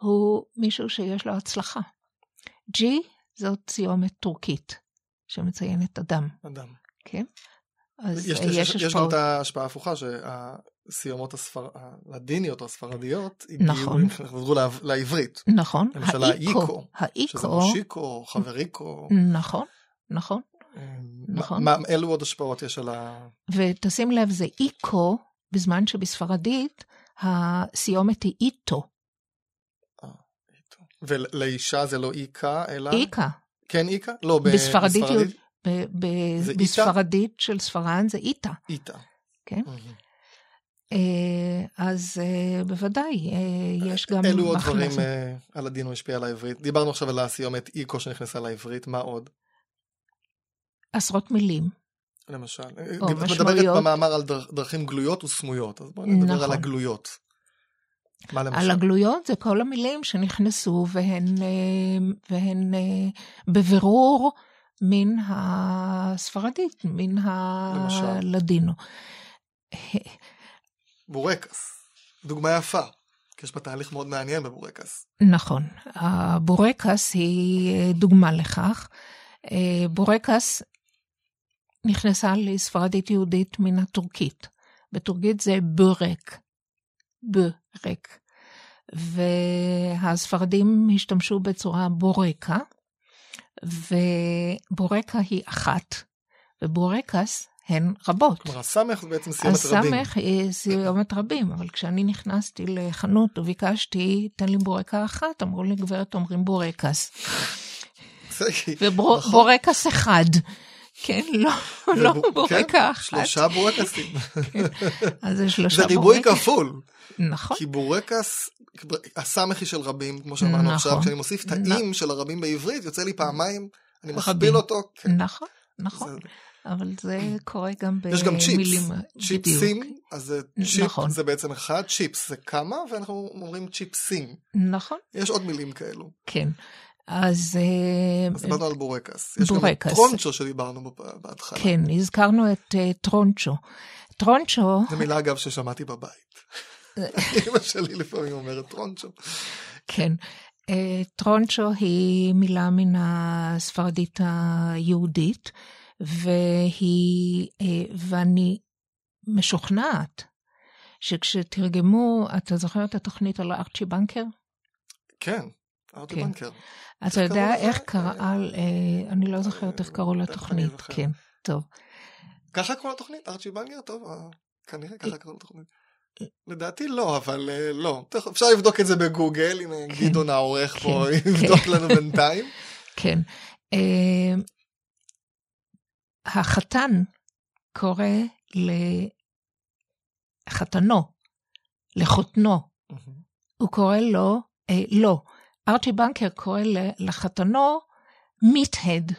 S2: הוא מישהו שיש לו הצלחה. ג'י זאת סיומת טורקית שמציינת אדם.
S1: אדם.
S2: כן?
S1: אז יש, יש, יש, יש גם את ההשפעה ההפוכה, הסיומות הספר... הלדיניות או הספרדיות,
S2: נכון.
S1: חזרו לעברית.
S2: נכון.
S1: למשל האיקו,
S2: האיקו,
S1: שזה מושיקו, חבריקו.
S2: נכון, נכון. נכון.
S1: מה, אילו עוד השפעות יש על ה...
S2: ותשים לב, זה איקו, בזמן שבספרדית הסיומת היא איטו.
S1: אה, ולאישה זה לא איקה, אלא...
S2: איקה.
S1: כן איקה? לא,
S2: בספרדית. בספרדית, בספרדית של ספרד זה איטה.
S1: איטה.
S2: כן? אה, אז אה, בוודאי, אה, יש גם...
S1: אלו עוד דברים על הדין המשפיע על העברית. דיברנו עכשיו על הסיומת איקו שנכנסה לעברית, מה עוד?
S2: עשרות מילים.
S1: למשל. את מדברת במאמר על דרכים גלויות וסמויות, אז בואי נדבר נכון. על הגלויות. מה למשל?
S2: על הגלויות זה כל המילים שנכנסו והן, והן בבירור מן הספרדית, מן הלדינו.
S1: בורקס, דוגמה יפה, יש בה תהליך מאוד מעניין בבורקס.
S2: נכון, הבורקס היא דוגמה לכך. בורקס נכנסה לספרדית יהודית מן הטורקית. בטורקית זה בורק, בורק. והספרדים השתמשו בצורה בורקה, ובורקה היא אחת, ובורקס הן רבות.
S1: כלומר, הסמך זה בעצם סיומת רבים.
S2: הסמך היא סיומת רבים, אבל כשאני נכנסתי לחנות וביקשתי, תן לי בורקה אחת, אמרו לי, גברת, אומרים בורקס. <laughs> ובורקס אחד. כן, לא, לא בורקה
S1: כן,
S2: אחת.
S1: שלושה בורקסים. <laughs>
S2: אז זה שלושה בורקס.
S1: זה ריבוי כפול.
S2: נכון.
S1: כי בורקס, הסמך היא של רבים, כמו שאמרנו נכון, עכשיו, כשאני מוסיף את האם של הרבים בעברית, יוצא לי פעמיים, אני מכביל אותו.
S2: כן. נכון, נכון. אבל זה קורה גם
S1: יש גם צ'יפס,
S2: במילים...
S1: צ'יפסים. אז זה צ'יפ
S2: נכון.
S1: זה בעצם אחד, צ'יפס זה כמה, ואנחנו אומרים צ'יפסים.
S2: נכון,
S1: יש עוד מילים כאלו.
S2: כן. אז אה,
S1: אז דיברנו על בורקס. יש גם את
S2: בורקס.
S1: טרונצ'ו שדיברנו בהתחלה.
S2: כן, הזכרנו את אה, טרונצ'ו. טרונצ'ו,
S1: זו מילה אגב ששמעתי בבית. <laughs> אמא שלי לפעמים אומרת טרונצ'ו.
S2: כן, אה, טרונצ'ו היא מילה מן הספרדית היהודית, והיא, אה, ואני משוכנעת שכשתרגמו, אתה זוכר את התוכנית על ארצ'י בנקר?
S1: כן, ארטי
S2: כן.
S1: בנקר.
S2: אתה יודע
S1: קראו
S2: איך? קראה, אה, אני לא זוכרת איך קראו לתוכנית. כן, טוב.
S1: ככה קוראים לתוכנית? ארצ'י בנגר? טוב, אה, כנראה ככה קוראים לתוכנית. לדעתי לא, אבל אה, לא. אפשר לבדוק את זה בגוגל, הנה
S2: כן.
S1: גדעון העורך פה
S2: כן, <laughs>
S1: יבדוק לנו בינתיים.
S2: כן. החתן קורא לחתנו, לחותנו, הוא קורא לו, אה, לא, ארצ'י בנקר קורא לחתנו מיטהד,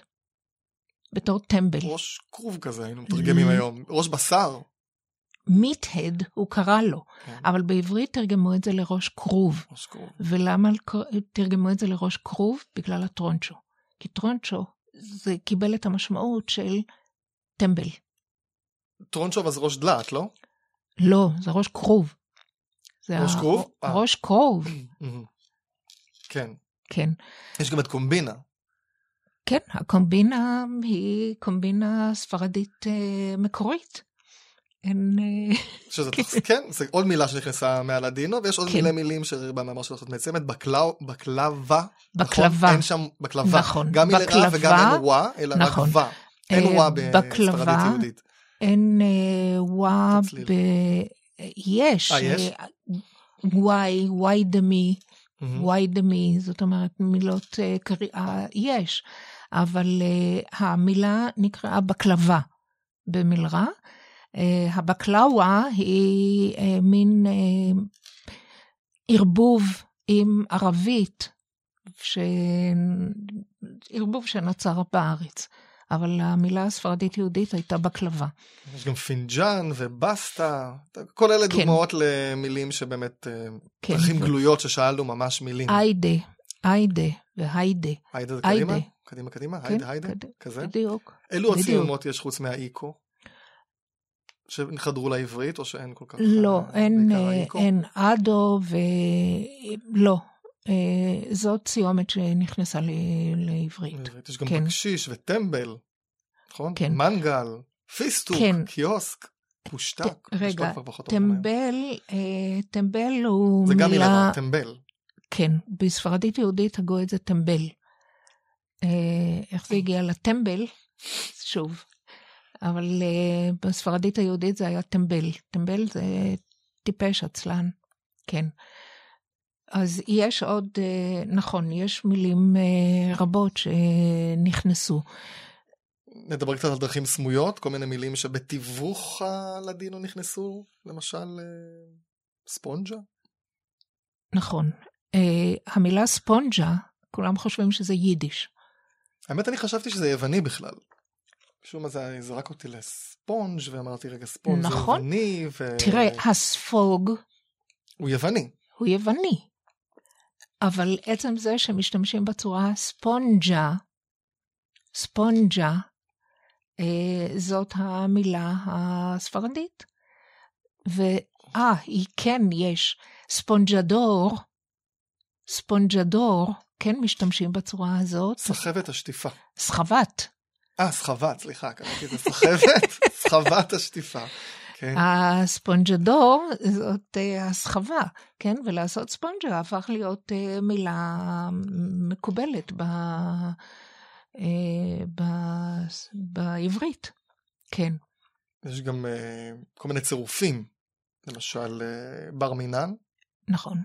S2: בתור טמבל.
S1: ראש כרוב כזה היינו מתרגמים היום. ראש בשר.
S2: מיטהד הוא קרא לו,
S1: כן,
S2: אבל בעברית תרגמו את זה לראש כרוב.
S1: ראש כרוב.
S2: ולמה תרגמו את זה לראש כרוב? בגלל הטרונצ'ו. כי טרונצ'ו זה קיבל את המשמעות של טמבל.
S1: טרונצ'ו אבל זה ראש דלעת, לא?
S2: לא, זה ראש כרוב. זה
S1: ראש
S2: ה-
S1: כרוב? אה.
S2: ראש כרוב, <clears throat>
S1: כן.
S2: כן.
S1: יש גם את קומבינה.
S2: כן, הקומבינה היא קומבינה ספרדית אה, מקורית. אין... אה,
S1: שזה. <laughs> כן, זה עוד מילה שנכנסה מהלדינו, ויש עוד
S2: כן.
S1: מילי מילים שבמאמר שלך את מציינת, בקלאו, בקלבה.
S2: בקלבה.
S1: נכון? אין שם בקלבה.
S2: נכון,
S1: גם מילה
S2: בקלבה,
S1: וגם אין וואה, אלא
S2: נכון.
S1: רק וואה. אין
S2: אה,
S1: וואה בספרדית יהודית.
S2: אין אה, וואה. ב... יש. וואי, וואי דמי. וואי דמי, זאת אומרת מילות אה, קריאה, יש. אבל המילה נקראה בקלבה במלרע. אה, הבקלאווה היא אה, מין אה, ערבוב עם ערבית, ש... ערבוב שנוצר בארץ. אבל המילה הספרדית-יהודית הייתה בקלבה.
S1: יש גם פינג'אן ובסטה, כל אלה
S2: כן.
S1: דוגמאות למילים שבאמת,
S2: כן.
S1: דרכים גלויות ששאלנו ממש מילים.
S2: איידה, איידה והיידה.
S1: היידה זה
S2: היידה.
S1: קדימה? קדימה קדימה?
S2: כן,
S1: היידה היידה? כזה?
S2: בדיוק.
S1: אילו
S2: בדיוק.
S1: הציונות יש חוץ מהאיקו? שחדרו לעברית או שאין כל כך?
S2: לא,
S1: אה,
S2: אין, אה? אין אדו ו... לא. אה, זאת סיומת שנכנסה ל- לעברית.
S1: בעברית. יש גם
S2: כן.
S1: בקשיש וטמבל, נכון?
S2: כן.
S1: מנגל, פיסטוק,
S2: כן.
S1: קיוסק, פושטק.
S2: רגע. טמבל, אה, טמבל הוא
S1: זה גם מילה
S2: מילה...
S1: טמבל.
S2: כן, בספרדית יהודית הגו את זה טמבל. אה, איך זה הגיע לטמבל? שוב. אבל אה, בספרדית היהודית זה היה טמבל. טמבל זה טיפש, עצלן. כן. אז יש עוד, אה, נכון, יש מילים אה, רבות שנכנסו.
S1: נדבר קצת על דרכים סמויות, כל מיני מילים שבתיווך הלדינו נכנסו, למשל ספונג'ה.
S2: נכון. אה, המילה ספונג'ה, כולם חושבים שזה יידיש.
S1: האמת אני חשבתי שזה יווני בכלל. משום מה זה זרק אותי לספונג' ואמרתי רגע ספונג'
S2: נכון.
S1: זה יווני. ו...
S2: תראה, הספוג
S1: הוא יווני.
S2: הוא יווני. אבל עצם זה שמשתמשים בצורה ספונג'ה, ספונג'ה, אה, זאת המילה הספרדית. ואה, היא כן, יש ספונג'דור, ספונג'דור, כן משתמשים בצורה הזאת,
S1: סחבת השטיפה.
S2: סחבת.
S1: אה, סחבת, סליחה, קראתי את זה סחבת, <laughs> סחבת השטיפה. כן.
S2: הספונג'דור זאת אה, הסחבה, כן? ולעשות ספונג'ה הפך להיות אה, מילה מקובלת ב, אה, ב, בעברית, כן.
S1: יש גם כל מיני צירופים, למשל בר מינן.
S2: נכון.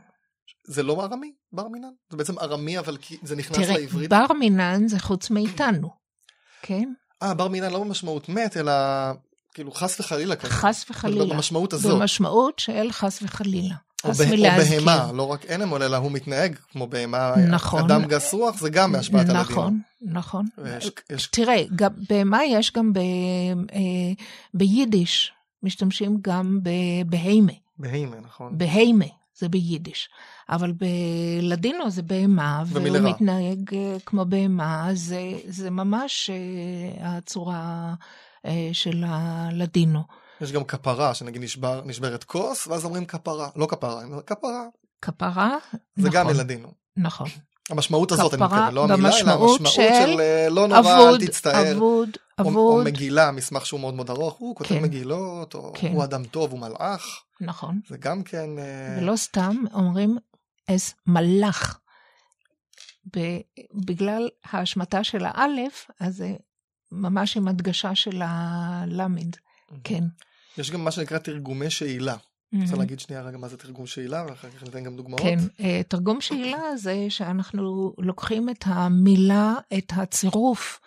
S1: זה לא ארמי, בר מינן? זה בעצם ארמי, אבל זה נכנס
S2: תראה,
S1: לעברית.
S2: בר מינן זה חוץ מאיתנו, כן?
S1: אה, בר מינן לא במשמעות מת, אלא כאילו חס וחלילה כזה.
S2: חס וחלילה.
S1: במשמעות הזאת.
S2: במשמעות של חס וחלילה.
S1: או, בה, או. בהמה, לא רק אנימול, אלא הוא מתנהג כמו בהמה.
S2: נכון.
S1: אדם גס רוח זה גם בהשפעת הלדינו.
S2: נכון, נכון.
S1: ויש, יש,
S2: תראה, גם, בהמה יש גם ב, אה, ביידיש, משתמשים גם בבהמה.
S1: בהימה, נכון.
S2: בהימה, זה ביידיש. אבל בלדינו זה בהמה, והוא. מתנהג אה, כמו בהמה, זה, זה ממש אה, הצורה אה, של הלדינו.
S1: יש גם כפרה, שנגיד נשבר, נשברת כוס, ואז אומרים כפרה. לא כפרה, כפרה.
S2: כפרה,
S1: זה
S2: נכון,
S1: גם מלדינו.
S2: נכון.
S1: המשמעות הזאת, אני מתכוון, לא המילה, אלא המשמעות
S2: של
S1: של לא נורא, אל תצטער.
S2: אבוד,
S1: או, או
S2: אבוד,
S1: מגילה, מסמך שהוא מאוד מאוד ארוך, הוא כותב
S2: כן.
S1: מגילות, או
S2: כן.
S1: הוא אדם טוב, הוא מלאך,
S2: נכון.
S1: זה גם כן... אה,
S2: ולא סתם אומרים אס מלאך. בגלל ההשמטה של האלף, אז זה ממש עם הדגשה של הלמד, כן.
S1: יש גם מה שנקרא תרגומי שאילה. רוצה להגיד שנייה רגע מה זה תרגום שאילה, ואחר כך ניתן גם דוגמאות?
S2: כן, אה, תרגום שאלה זה שאנחנו לוקחים את המילה, את הצירוף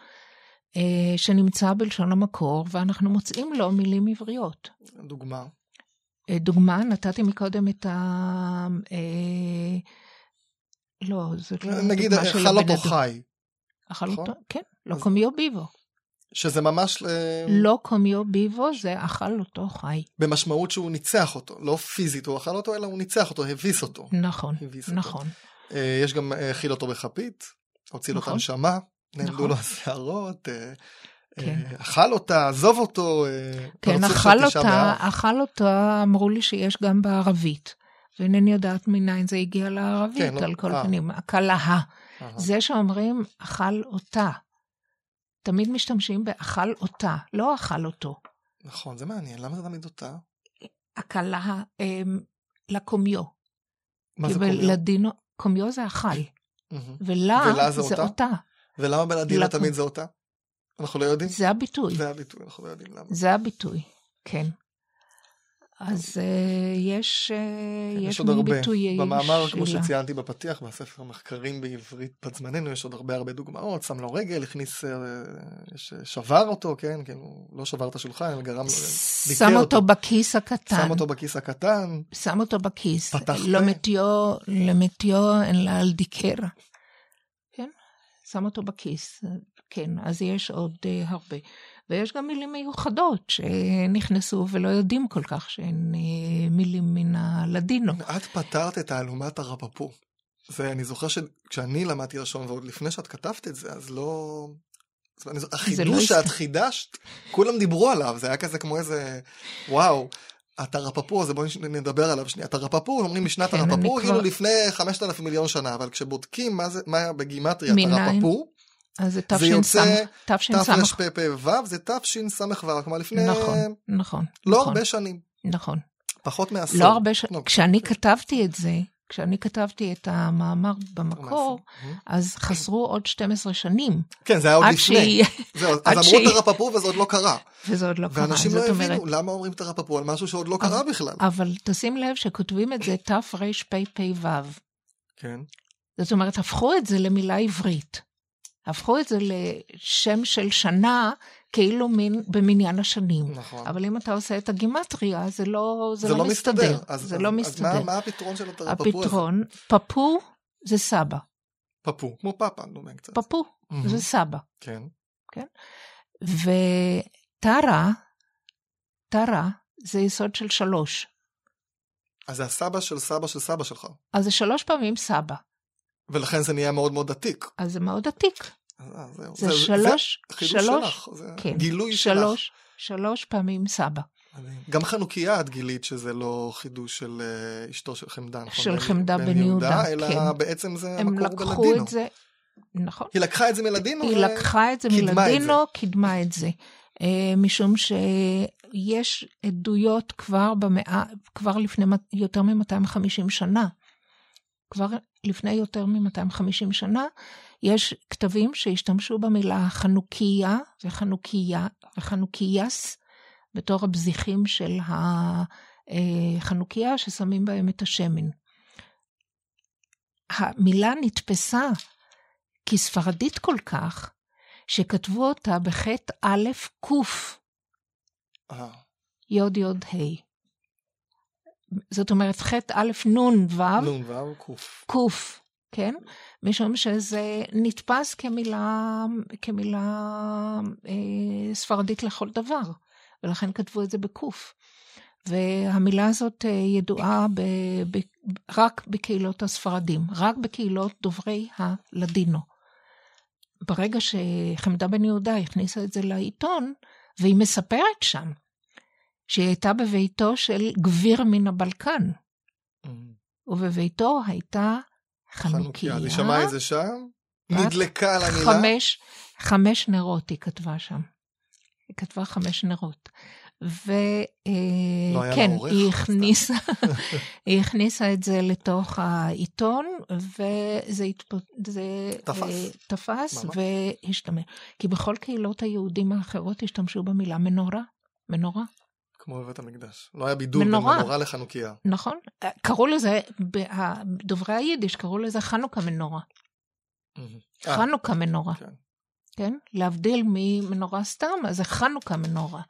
S2: שנמצא בלשון המקור, ואנחנו מוצאים לו מילים עבריות.
S1: דוגמה.
S2: אה, דוגמה, נתתי מקודם את ה... אה, לא, זאת לא
S1: נגיד,
S2: דוגמה של הבן
S1: אותו
S2: אדם.
S1: חי,
S2: אכל
S1: נכון?
S2: אותו, כן, לא
S1: אז-
S2: קומיו ביבו.
S1: שזה ממש אה,
S2: לא קומיו ביבו זה אכל אותו חי.
S1: במשמעות שהוא ניצח אותו, לא פיזית הוא אכל אותו, אלא הוא ניצח אותו, הביס אותו.
S2: נכון,
S1: הביס אותו.
S2: נכון.
S1: אה, יש גם אה, האכיל אותו בכפית, הוציא לו את
S2: נכון.
S1: הנשמה, נעמדו
S2: נכון.
S1: לו השערות, אה,
S2: כן.
S1: אה, אכל אותה, עזוב אותו. אה,
S2: כן,
S1: של
S2: אכל אותה. אכל אותה, אמרו לי שיש גם בערבית. ואינני יודעת מניין זה הגיע לערבית,
S1: כן, לא-
S2: על כל
S1: אה.
S2: פנים, אכל לה. זה שאומרים אכל אותה. תמיד משתמשים באכל אותה, לא אכל אותו.
S1: נכון, זה מעניין, למה זה תמיד אותה?
S2: אכל לה, לקומיו.
S1: מה זה קומיו?
S2: בלדינו, קומיו זה אכל. ולה
S1: זה
S2: זה
S1: אותה? ולמה בלדינו
S2: לקום-
S1: תמיד זה אותה? אנחנו לא יודעים?
S2: זה הביטוי.
S1: זה הביטוי, אנחנו לא יודעים למה.
S2: זה הביטוי, כן. אז אה, יש, אה,
S1: כן,
S2: יש
S1: עוד הרבה.
S2: ביטויי
S1: במאמר, כמו
S2: שאלה.
S1: שציינתי בפתיח, בספר המחקרים בעברית בת זמננו, יש עוד הרבה הרבה דוגמאות, שם לו רגל, הכניס, אה, שבר אותו, כן, הוא לא שבר את השולחן, אלא גרם לו, דיכא
S2: שם אותו בכיס הקטן.
S1: שם אותו בכיס הקטן,
S2: שם אותו בכיס.
S1: פתח
S2: לא
S1: פה.
S2: מתיו, למתיו אין לה על דיקר. שם אותו בכיס. כן, אז יש עוד uh, הרבה. ויש גם מילים מיוחדות שנכנסו ולא יודעים כל כך שהן uh, מילים מן הלדינו.
S1: את פתרת את תעלומת הרפפו. ואני זוכר שכשאני למדתי לשון, ועוד לפני שאת כתבת את זה, אז לא... זוכר, החידוש
S2: לא
S1: שאת חידשת, כולם דיברו עליו, זה היה כזה כמו איזה, וואו, את הרפפו הזה, בואי נדבר עליו שנייה. את הרפפו, אומרים משנת
S2: כן,
S1: הרפפו,
S2: אני
S1: כאילו
S2: כבר-
S1: לפני 5,000 מיליון שנה, אבל כשבודקים מה זה, מה בגימטריה, את
S2: מניין?
S1: הרפפו,
S2: אז זה
S1: יוצא
S2: תש"ס.
S1: תרפ"ו, זה תשס"ו, כלומר לפני
S2: נכון, נכון.
S1: לא
S2: נכון,
S1: הרבה שנים,
S2: נכון.
S1: פחות מעשור.
S2: לא הרבה ש...
S1: לא,
S2: כשאני כתבתי את זה, כשאני כתבתי את המאמר במקור,
S1: מעשור.
S2: אז חסרו עוד 12 שנים.
S1: כן, זה היה עוד לפני. זהו, <laughs> אז אמרו הרפפו וזה עוד לא קרה.
S2: וזה עוד לא קרה.
S1: ואנשים לא הבינו למה אומרים את הרפפו על משהו שעוד לא קרה בכלל.
S2: אבל תשים לב שכותבים את זה תרפ"פ"ו.
S1: כן.
S2: זאת אומרת, הפכו את זה למילה עברית. הפכו את זה לשם של שנה, כאילו מין במניין השנים.
S1: נכון.
S2: אבל אם אתה עושה את הגימטריה, זה לא, זה
S1: זה
S2: לא מסתדר.
S1: אז-
S2: זה
S1: אז-
S2: לא
S1: אז
S2: מסתדר.
S1: מה- מה הפתרון של הרפפו הזה?
S2: הפתרון, פפו זה סבא.
S1: פפו, כמו פאפה, דומה קצת.
S2: פפו
S1: מהמם.
S2: זה סבא.
S1: כן.
S2: וטרה, טרה זה יסוד של שלוש.
S1: אז זה הסבא של סבא של סבא שלך.
S2: אז זה שלוש פעמים סבא.
S1: ולכן זה נהיה מאוד מאוד עתיק.
S2: אז זה מאוד עתיק.
S1: אה.
S2: זה שלוש,
S1: זה חידוש
S2: שלוש,
S1: שלך. זה
S2: כן,
S1: גילוי שלך.
S2: שלוש, שלוש פעמים סבא.
S1: גם חנוכיה את גילית שזה לא חידוש של אה, אשתו של חמדה, נכון?
S2: של חמדה בן יהודה,
S1: אלא
S2: כן.
S1: בעצם זה
S2: הם
S1: המקור
S2: לקחו
S1: בלדינו.
S2: את זה, נכון.
S1: היא לקחה את זה מלדינו.
S2: היא
S1: ו-
S2: לקחה את זה מלדינו, קידמה את זה. אה, משום שיש עדויות כבר במאה, כבר לפני יותר מ-250 שנה. כבר לפני יותר מ-250 שנה, יש כתבים שהשתמשו במילה חנוכיה וחנוכיה וחנוכייס בתור הבזיחים של החנוכיה ששמים בהם את השמן. המילה נתפסה כספרדית כל כך, שכתבו אותה בחטא א' ק'
S1: אה,
S2: יוד יוד ה'. זאת אומרת ח' א' נ' ו',
S1: נון ואו קוף.
S2: ק', כן? משום שזה נתפס כמילה, כמילה אה, ספרדית לכל דבר, ולכן כתבו את זה בקוף. והמילה הזאת אה, ידועה ב, ב, רק בקהילות הספרדים, רק בקהילות דוברי הלדינו. ברגע שחמדה בן יהודה הכניסה את זה לעיתון, והיא מספרת שם שהיא הייתה בביתו של גביר מן הבלקן, ובביתו הייתה חנוכיה.
S1: היא שמעה את זה שם, נדלקה על המילה.
S2: חמש, חמש נרות היא כתבה שם. היא כתבה חמש נרות.
S1: לא היה לה
S2: וכן,
S1: עורך,
S2: היא. הכניסה, <laughs> היא הכניסה את זה לתוך העיתון, וזה התפ... זה,
S1: תפס.
S2: אה, תפס
S1: ממש.
S2: והשתמש. כי בכל קהילות היהודים האחרות השתמשו במילה מנורה. מנורה,
S1: כמו בבית המקדש. לא היה בידול בין
S2: מנורה.
S1: מנורה לחנוכיה.
S2: נכון? קראו לזה, דוברי היידיש קראו לזה חנוכה מנורה.
S1: אה,
S2: חנוכה מנורה.
S1: כן.
S2: כן? להבדיל ממנורה סתם, אז זה חנוכה מנורה.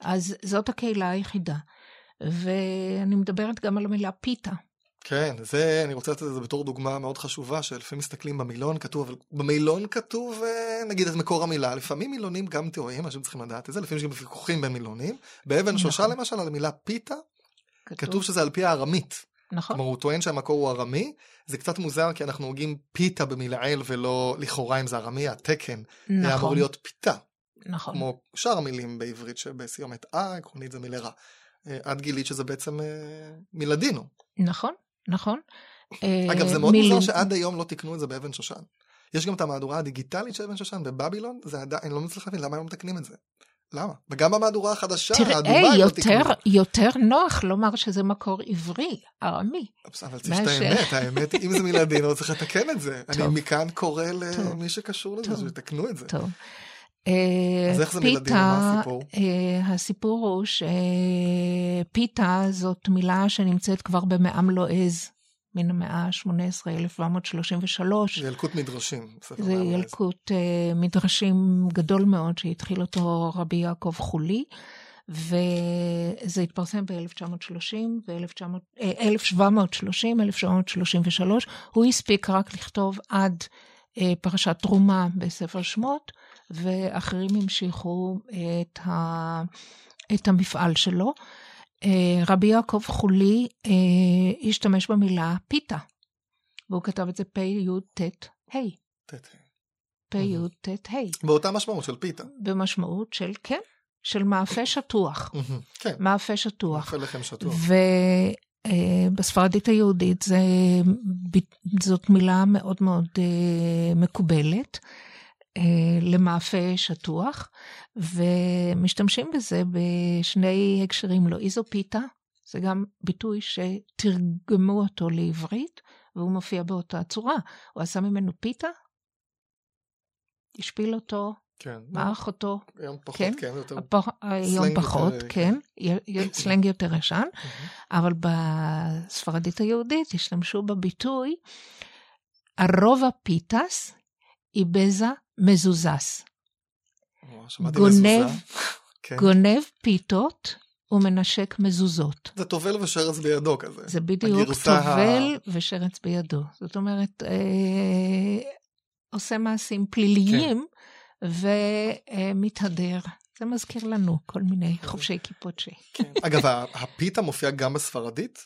S2: אז זאת הקהילה היחידה. ואני מדברת גם על המילה פיתה.
S1: כן, זה, אני רוצה לתת את זה בתור דוגמה מאוד חשובה, שלפעמים מסתכלים במילון, כתוב, אבל במילון כתוב, אה, נגיד, את מקור המילה. לפעמים מילונים גם טועים, אנשים צריכים לדעת את זה, לפעמים יש גם ויכוחים בין מילונים. באבן שושה,
S2: נכון.
S1: למשל, על המילה פיתה, כתוב שזה על פי הארמית.
S2: נכון,
S1: כלומר, הוא טוען שהמקור הוא ארמי, זה קצת מוזר, כי אנחנו הוגים פיתה במילעיל, ולא לכאורה אם זה ארמי, התקן היה אמור
S2: נכון,
S1: להיות פיתה,
S2: נכון.
S1: כמו שאר המילים בעברית שבסיומת אה, עקרונית זה מילרה. אה, את גילית שזה בעצם אה, מלדינו.
S2: נכון, נכון.
S1: אגב, זה
S2: אה,
S1: מאוד מוזר שעד היום לא תיקנו את זה באבן שושן. יש גם את המהדורה הדיגיטלית של אבן שושן בבבילון, זה עדיין, אני לא מצליח להבין למה הם לא מתקנים את זה. למה? וגם במהדורה החדשה,
S2: תראה,
S1: האדומה, לא
S2: יותר. יותר נוח לומר שזה מקור עברי, ארמי.
S1: אבל צריך את האמת, האמת, אם זה מלדינו, צריך לתקן את זה. אני. מכאן קורא. למי שקשור לזה. שיתקנו את זה.
S2: טוב.
S1: אז איך זה מלדינו? מה הסיפור?
S2: אה, הסיפור הוא שפיתה זאת מילה שנמצאת כבר במעם לועז, מן המאה ה-18, 1733.
S1: זה ילקוט מדרשים.
S2: זה. ילקוט אה, מדרשים גדול מאוד שהתחיל אותו רבי יעקב חולי, וזה התפרסם ב-1930 ו-1730, 1733. הוא הספיק רק לכתוב עד אה, פרשת תרומה בספר שמות, ואחרים המשיכו את, ה, את המפעל שלו. אה, רבי יעקב חולי אה, השתמש במילה פיתה, והוא כתב את זה פ"י-ט-ה. פ"י-ט-ה,
S1: באותה משמעות של פיתה.
S2: במשמעות של, כן, של מאפה שטוח.
S1: כן,
S2: מאפה שטוח.
S1: מאפה לחם שטוח.
S2: ובספרדית היהודית זה, זאת מילה מאוד מאוד אה, מקובלת אה, למאפה שטוח, ומשתמשים בזה בשני הקשרים, לא איזופיתה, זה גם ביטוי שתרגמו אותו לעברית, והוא מופיע באותה צורה. הוא עשה ממנו פיתה, השפיל אותו,
S1: כן.
S2: מעך אותו,
S1: היום פחות,
S2: כן.
S1: כן, יותר.
S2: הפ- היום פחות,
S1: יותר,
S2: כן, י- י- <coughs> סלנג יותר ישן,
S1: מהמם.
S2: אבל בספרדית היהודית השתמשו בביטוי הרובע פיתס איבזה מזוזס.
S1: וואו, שמעתי
S2: גונב-.
S1: כן.
S2: גונב פיתות ומנשק מזוזות.
S1: זה טובל ושרץ בידו כזה.
S2: זה בדיוק
S1: הגרסה ה-
S2: טובל ושרץ בידו. זאת אומרת, אה, עושה מעשים פליליים
S1: כן.
S2: ומתהדר. זה מזכיר לנו כל מיני חובשי כיפות ש...
S1: כן. אגב, הפיתה מופיע גם בספרדית?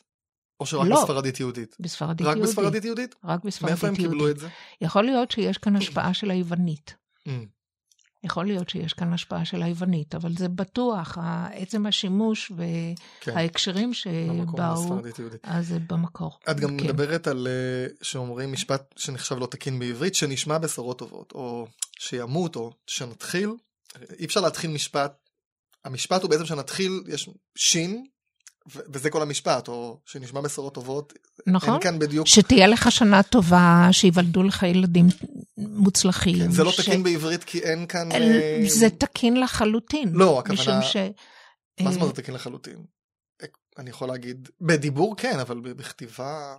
S1: או שרק
S2: לא.
S1: בספרדית יהודית?
S2: בספרדית
S1: רק
S2: יהודית.
S1: בספרדית יהודית?
S2: רק בספרדית
S1: מאיפה הם
S2: יהודית.
S1: קיבלו את זה?
S2: יכול להיות שיש כאן השפעה של היוונית.
S1: Mm,
S2: יכול להיות שיש כאן השפעה של היוונית, אבל זה בטוח, עצם השימוש
S1: כן,
S2: וההקשרים
S1: במקור
S2: שבאו. אז זה במקור.
S1: את גם
S2: כן.
S1: מדברת על אה, שאומרים משפט שנחשב לא תקין בעברית, שנשמע בשורות טובות, או שימות, או שנתחיל. אי אפשר להתחיל משפט, המשפט הוא בעצם שנתחיל, יש שין, וזה כל המשפט, או שנשמע בשורות טובות.
S2: נכון?
S1: אין כאן בדיוק,
S2: שתהיה לך שנה טובה, שיוולדו לך ילדים מוצלחים.
S1: כן, זה לא
S2: ש-
S1: תקין בעברית כי אין כאן...
S2: אל-
S1: אה,
S2: זה תקין לחלוטין.
S1: לא, הכוונה-
S2: ש...
S1: מה זאת
S2: אה,
S1: אומרת תקין לחלוטין? אני יכול להגיד, בדיבור כן, אבל בכתיבה...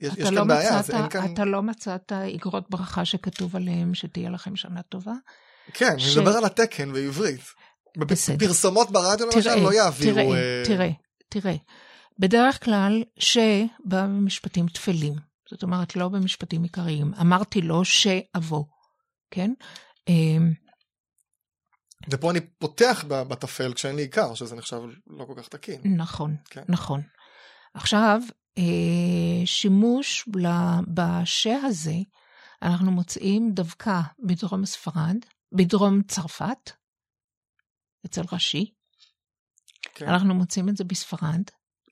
S1: יש,
S2: לא
S1: כאן בעיה, אז אין כאן...
S2: אתה לא מצאת איגרות ברכה שכתוב עליהם שתהיה לכם שנה טובה?
S1: כן,
S2: ש-
S1: אני מדבר על התקן בעברית.
S2: בסדר.
S1: פרסומות ברדיו למשל
S2: תראה,
S1: לא יעבירו...
S2: תראה,
S1: אה,
S2: תראה, תראה, בדרך כלל שבא במשפטים תפלים, זאת אומרת, לא במשפטים עיקריים. אמרתי לו שאבוא, כן? אמ,
S1: ופה אני פותח בתפל כשאין לי עיקר, שזה נחשב לא כל כך תקין.
S2: נכון, כן. נכון. עכשיו, אה, שימוש בשה הזה, אנחנו מוצאים דווקא בדרום ספרד, בדרום צרפת, אצל ראשי. כן. אנחנו מוצאים את זה בספרד.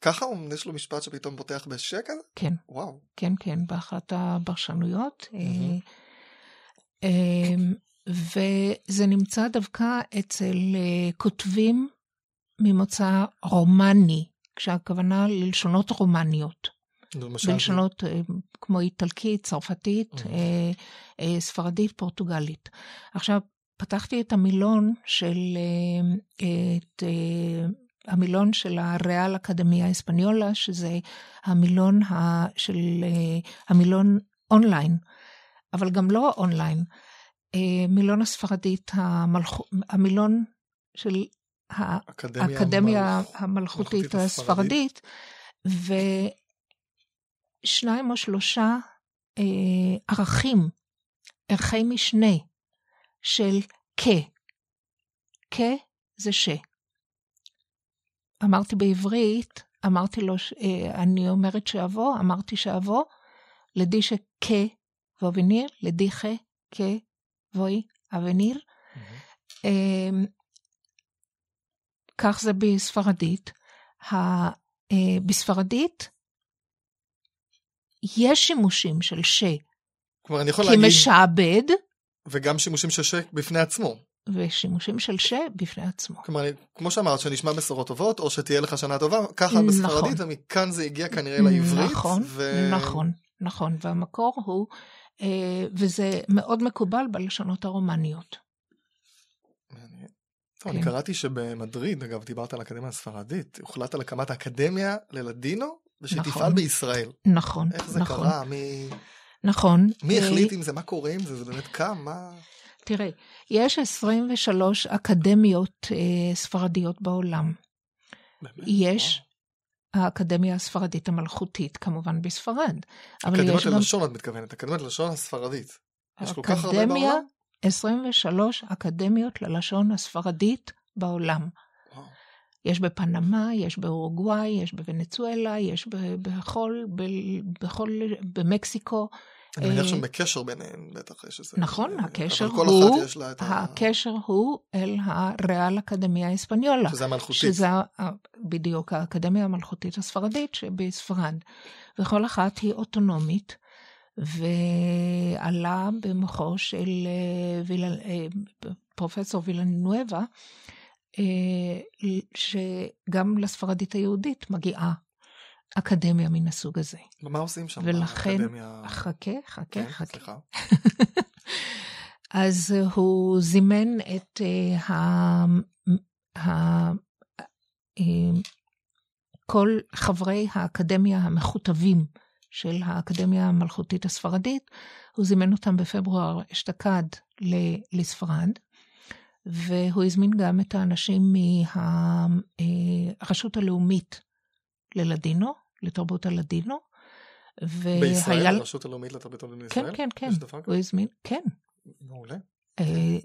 S1: ככה יש לו משפט שפתאום פותח בשקל?
S2: כן.
S1: וואו.
S2: כן, כן, באחת הפרשנויות. Mm-hmm. וזה נמצא דווקא אצל אה, כותבים ממוצא רומני, כשהכוונה ללשונות רומניות. בלשונות אה, כמו איטלקית, צרפתית, mm-hmm. ספרדית, פורטוגלית. עכשיו, פתחתי את המילון של, את המילון של הריאל אקדמיה אספניולה, שזה המילון ה, של, המילון אונליין, אבל גם לא אונליין. אה, מילון הספרדית, המלכ... המילון של האקדמיה המלכ... המלכותית הספרדית, ושניים או שלושה אה, ערכים, ערכי משנה של כ. כ זה ש. אמרתי בעברית, אמרתי לו, אה, אני אומרת שאבוא, אמרתי שאבוא, לדי שכ ובניר, לדי ח כ a venir. Mm-hmm. כך זה בספרדית. אה, בספרדית יש שימושים של ש.
S1: כלומר, אני יכול להגיד...
S2: כמשעבד.
S1: וגם שימושים של ש בפני עצמו.
S2: ושימושים של ש בפני עצמו.
S1: כלומר, כמו שאמרת, שנשמע בשורות טובות, או שתהיה לך שנה טובה, ככה בספרדית, נכון. ומכאן זה הגיע כנראה לעברית.
S2: נכון, ו... נכון, נכון, והמקור הוא אה, וזה מאוד מקובל בלשונות הרומניות.
S1: טוב, אני כן. קראתי שבמדריד, אגב, דיברת על האקדמיה הספרדית, הוחלט על הקמת האקדמיה ללדינו, ושתפעל נכון. בישראל.
S2: נכון,
S1: איך זה
S2: נכון.
S1: קרה? מי...
S2: נכון.
S1: מי החליט עם זה? מה קורה עם זה? זה באמת קם? מה...
S2: תראה, יש 23 אקדמיות אה, ספרדיות בעולם. באמת? יש האקדמיה הספרדית המלכותית, כמובן בספרד.
S1: אקדמיות ללשון גם... את מתכוונת, אקדמיות ללשון הספרדית. יש כל כך הרבה בעולם?
S2: 23 אקדמיות ללשון הספרדית בעולם. יש בפנמה, יש באורוגוואי, יש בוונצואלה, יש בכל, בכל, במקסיקו.
S1: אני מניח שהם בקשר ביניהם, בטח יש איזה...
S2: נכון, הקשר הוא... הקשר הוא אל הריאל אקדמיה אספניולה.
S1: שזה המלכותית.
S2: שזה בדיוק האקדמיה המלכותית הספרדית שבספרד. וכל אחת היא אוטונומית, ועלה במוחו של אה. אה, פרופסור וילנואבה, אה, שגם לספרדית היהודית מגיעה אקדמיה מן הסוג הזה.
S1: ומה עושים שם
S2: ולכן, באקדמיה? חכה, חכה, כן, חכה.
S1: סליחה. <laughs>
S2: אז הוא זימן את uh, ה... ה... כל חברי האקדמיה המכותבים של האקדמיה המלכותית הספרדית, הוא זימן אותם בפברואר אשתקד לספרד, והוא הזמין גם את האנשים מהרשות הלאומית ללדינו, לתרבות הלדינו.
S1: והיה... בישראל? הרשות הלאומית לתרבות הלדינו
S2: כן,
S1: בישראל?
S2: כן, כן, כן. הוא הזמין, כן.
S1: מעולה.
S2: אה,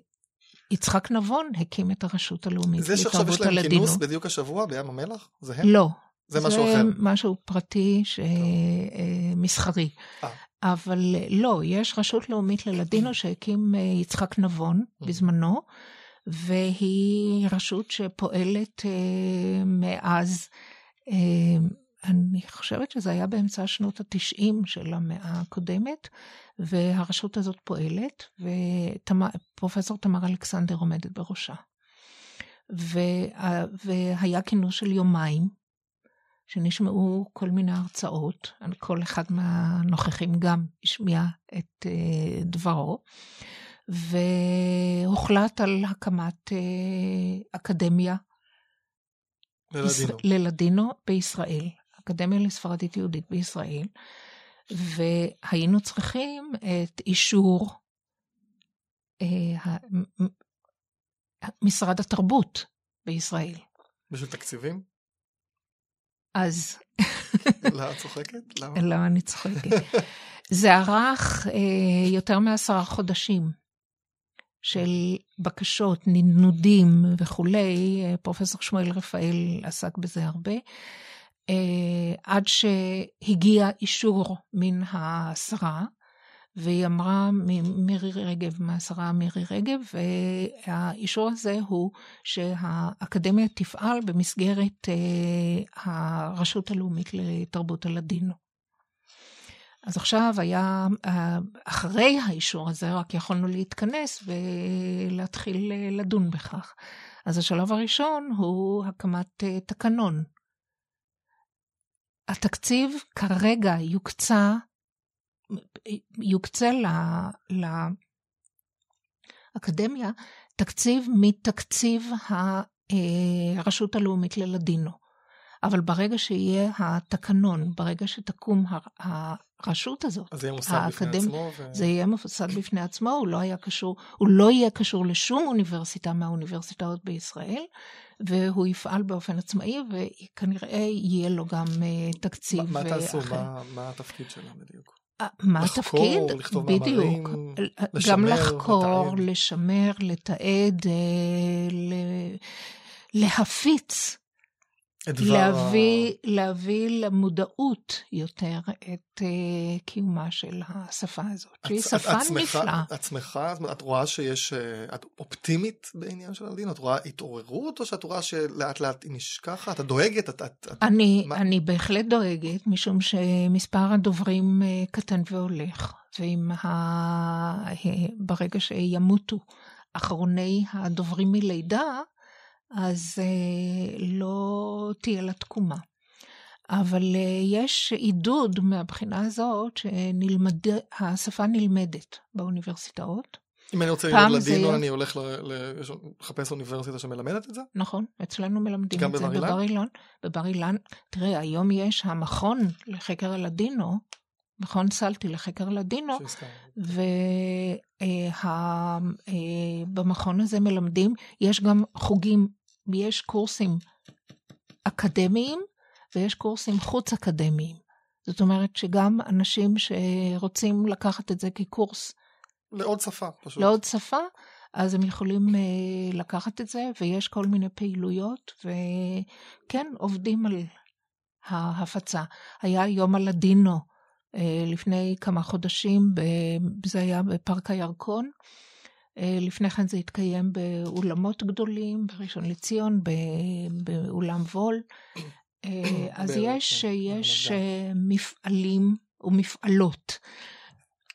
S2: יצחק נבון הקים את הרשות הלאומית
S1: לתרבות הלדינו. זה שעכשיו יש להם כינוס בדיוק השבוע בים המלח? זה הם?
S2: לא.
S1: זה משהו אחר. זה
S2: משהו פרטי, ש... אה, מסחרי. 아. אה. אבל לא, יש רשות לאומית ללדינו שהקים יצחק נבון בזמנו, והיא רשות שפועלת מאז אני חושבת שזה היה באמצע שנות התשעים של המאה הקודמת, והרשות הזאת פועלת, ופרופסור תמר אלכסנדר עומדת בראשה. והיה כינוס של יומיים, שנשמעו כל מיני הרצאות, כל אחד מהנוכחים גם השמיע את אה, דברו, והוחלט על הקמת אה, אקדמיה
S1: ללדינו.
S2: ללדינו בישראל. האקדמיה לספרדית יהודית בישראל, והיינו צריכים את אישור אה, משרד התרבות בישראל.
S1: בשביל תקציבים?
S2: אז...
S1: למה את צוחקת? למה?
S2: למה אני צוחקת? זה ארך אה, יותר מעשרה חודשים של בקשות, נדנודים וכולי. פרופסור שמואל רפאל עסק בזה הרבה. אה, עד שהגיע אישור מן השרה, והיא אמרה, מירי רגב, מהשרה מירי רגב, והאישור הזה הוא שהאקדמיה תפעל במסגרת אה, הרשות הלאומית לתרבות הלדינו. אז עכשיו היה, אה, אחרי האישור הזה, רק יכולנו להתכנס ולהתחיל לדון בכך. אז השלב הראשון הוא הקמת תקנון התקציב כרגע יוקצה, יוקצה לאקדמיה תקציב מתקציב הרשות הלאומית ללדינו. אבל ברגע שיהיה התקנון, ברגע שתקום הרשות הזאת,
S1: אז זה יהיה מוסד בפני עצמו? ו...
S2: זה יהיה מוסד בפני עצמו, הוא לא, היה קשור, הוא לא יהיה קשור לשום אוניברסיטה מהאוניברסיטאות בישראל, והוא יפעל באופן עצמאי, וכנראה יהיה לו גם uh, תקציב.
S1: מה, מה תעשו? מה, מה התפקיד שלה בדיוק?
S2: אה, מה
S1: התפקיד?
S2: לחקור,
S1: לכתוב
S2: בדיוק.
S1: מאמרים,
S2: לשמר, גם לחקור,
S1: לתעד.
S2: לשמר, לתעד, אה, ל... להפיץ
S1: דבר
S2: להביא, להביא למודעות יותר את uh, קיומה של השפה הזאת, שהיא
S1: את-
S2: שפה
S1: את
S2: נפלאה.
S1: את? זאת אומרת, את רואה שיש... אה, את אופטימית בעניין של הלדינו? את רואה התעוררות, או שאת רואה שלאט לאט היא נשכחת? את דואגת? את... את, את
S2: אני,
S1: מה-
S2: אני בהחלט דואגת, משום שמספר הדוברים אה, קטן והולך, ואם ה... ברגע שימותו אחרוני הדוברים מלידה, אז אה, לא תהיה לה תקומה. אבל אה, יש עידוד מהבחינה הזאת שהשפה נלמדת באוניברסיטאות.
S1: אם אני רוצה ללמוד
S2: זה
S1: לדינו,
S2: יהיה-
S1: אני הולך לחפש אוניברסיטה שמלמדת את זה?
S2: נכון, אצלנו מלמדים את זה
S1: בבר אילן?
S2: בבר אילן. תראה, היום יש המכון לחקר הלדינו, מכון סלטי לחקר הלדינו. ובמכון הזה מלמדים, יש גם חוגים, יש קורסים אקדמיים ויש קורסים חוץ אקדמיים. זאת אומרת שגם אנשים שרוצים לקחת את זה כקורס
S1: לעוד שפה, פשוט.
S2: לעוד שפה, אז הם יכולים אה, לקחת את זה, ויש כל מיני פעילויות, וכן, עובדים על ההפצה. היה יום הלדינו אה, לפני כמה חודשים, ב- זה היה בפארק הירקון. אה, לפני כן זה התקיים באולמות גדולים, בראשון לציון, באולם וול. אה, <coughs> אז יש,
S1: גן,
S2: יש אה, מפעלים ומפעלות.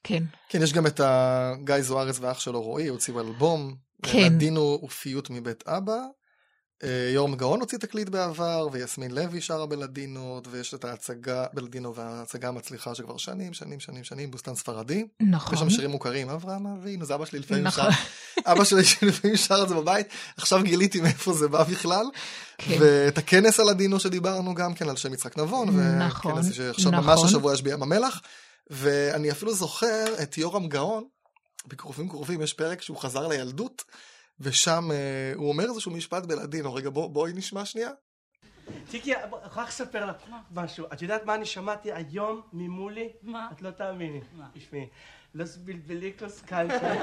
S2: כן.
S1: כן, יש גם את גיא זוארץ ואח שלו רועי, הוציאו אלבום.
S2: כן.
S1: לדינו ופיות מבית אבא. אה, יורם גאון הוציא תקליט בעבר, ויסמין לוי שרה בלדינות, ויש את ההצגה בלדינו וההצגה המצליחה שכבר שנים, שנים, שנים, שנים, בוסתן ספרדי.
S2: נכון.
S1: יש שם שירים מוכרים, אברהם אבינו, זה אבא שלי לפעמים שר.
S2: נכון.
S1: אבא שלי <laughs> לפעמים שר את זה בבית, עכשיו גיליתי מאיפה זה בא בכלל.
S2: כן.
S1: ואת הכנס על הדינו שדיברנו גם כן על שם יצחק נבון,
S2: נכון,
S1: וכנס שעכשיו
S2: נכון.
S1: ממש השבוע יש בים המלח. ואני אפילו זוכר את יורם גאון, בקרובים קרובים יש פרק שהוא חזר לילדות, ושם אה, הוא אומר איזשהו משפט בלדינו, רגע בוא, בואי נשמע שנייה.
S3: טיקי, אני יכולה לספר לך משהו. את יודעת מה אני שמעתי היום ממולי?
S4: מה?
S3: את לא תאמיני.
S4: מה?
S3: תשמעי. Los bilbelicos cantan,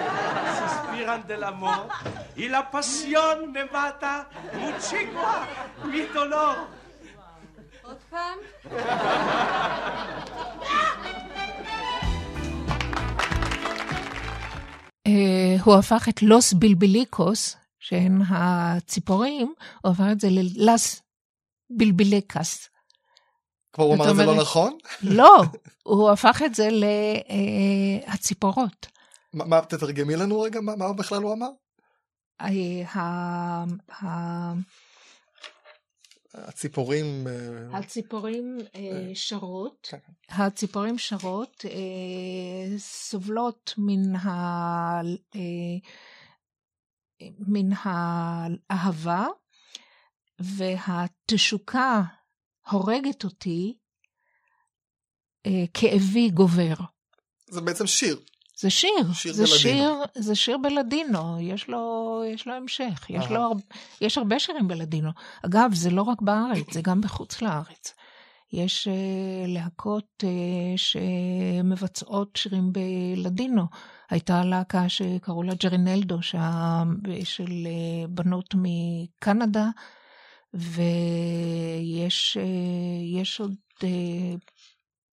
S3: suspiran del amor, y la pasión me mata, muchigua, mi dolor.
S4: עוד פעם? <laughs>
S2: הוא הפך את לוס בילביליקוס, שהן הציפורים, הוא הפך את זה ללס בילביליקס.
S1: כבר הוא אמר את זה לא נכון?
S2: לא, הוא הפך את זה להציפורות.
S1: מה, מה, תתרגמי לנו רגע מה, מה בכלל הוא אמר?
S2: אה,
S1: הציפורים... אה,
S2: הציפורים אה, שרות,
S1: כן.
S2: הציפורים שרות אה, סובלות מן ה... אה, מן האהבה, והתשוקה הורגת אותי, אה, כאבי גובר.
S1: זה בעצם שיר.
S2: זה שיר,
S1: שיר
S2: זה
S1: בלדינו.
S2: שיר, זה שיר בלדינו, יש לו, יש לו המשך, יש. לו, הר- יש הרבה שירים בלדינו. אגב, זה לא רק בארץ, זה גם בחוץ לארץ. יש uh, להקות uh, שמבצעות שירים בלדינו. הייתה להקה שקראו לה ג'רינלדו, שה... של uh, בנות מקנדה, ויש uh, עוד uh,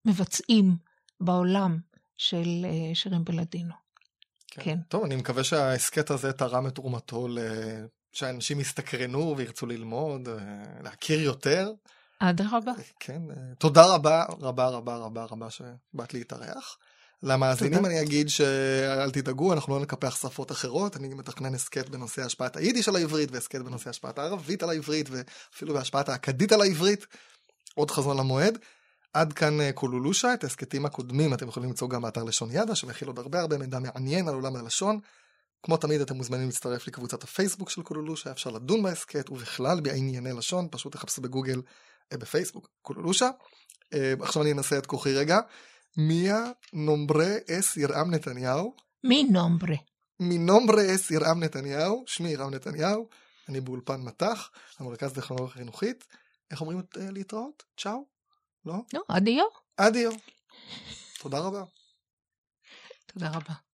S2: מבצעים בעולם של uh, שירים בלדינו.
S1: כן. כן. טוב, אני מקווה שההסכת הזה תרם את תרומתו ל... שאנשים יסתקרנו וירצו ללמוד, להכיר יותר.
S2: אדרבה.
S1: כן, תודה רבה, רבה, רבה, רבה, רבה שבאת להתארח. למאזינים אני אגיד שאל תדאגו, אנחנו לא נקפח שפות אחרות, אני מתכנן הסכת בנושא השפעת היידיש על העברית, והסכת בנושא השפעת הערבית על העברית, ואפילו בהשפעת האכדית על העברית. עוד חזון למועד. עד כאן אה, קולולושה, את ההסכתים הקודמים אתם יכולים למצוא גם באתר לשון ידע, שמכיל עוד הרבה הרבה מידע מעניין על עולם הלשון. כמו תמיד אתם מוזמנים להצטרף לקבוצת הפייסבוק של קולולושה, אפשר לדון בהסכת ובכלל בענייני לשון, פשוט תחפשו בגוגל אה, בפייסבוק, קולולושה. אה, עכשיו אני אנסה את כוחי רגע. מיה נומברה אס ירעם נתניהו.
S2: מי נומברה?
S1: מי נומברה אס ירעם נתניהו, שמי ירעם נתניהו, אני באולפן מט"ח, המרכז לטכנולוגיה חינוכית. איך אומרים להתראות? צ'או? לא?
S2: לא, אדיו.
S1: אדיו. תודה רבה.
S2: תודה רבה.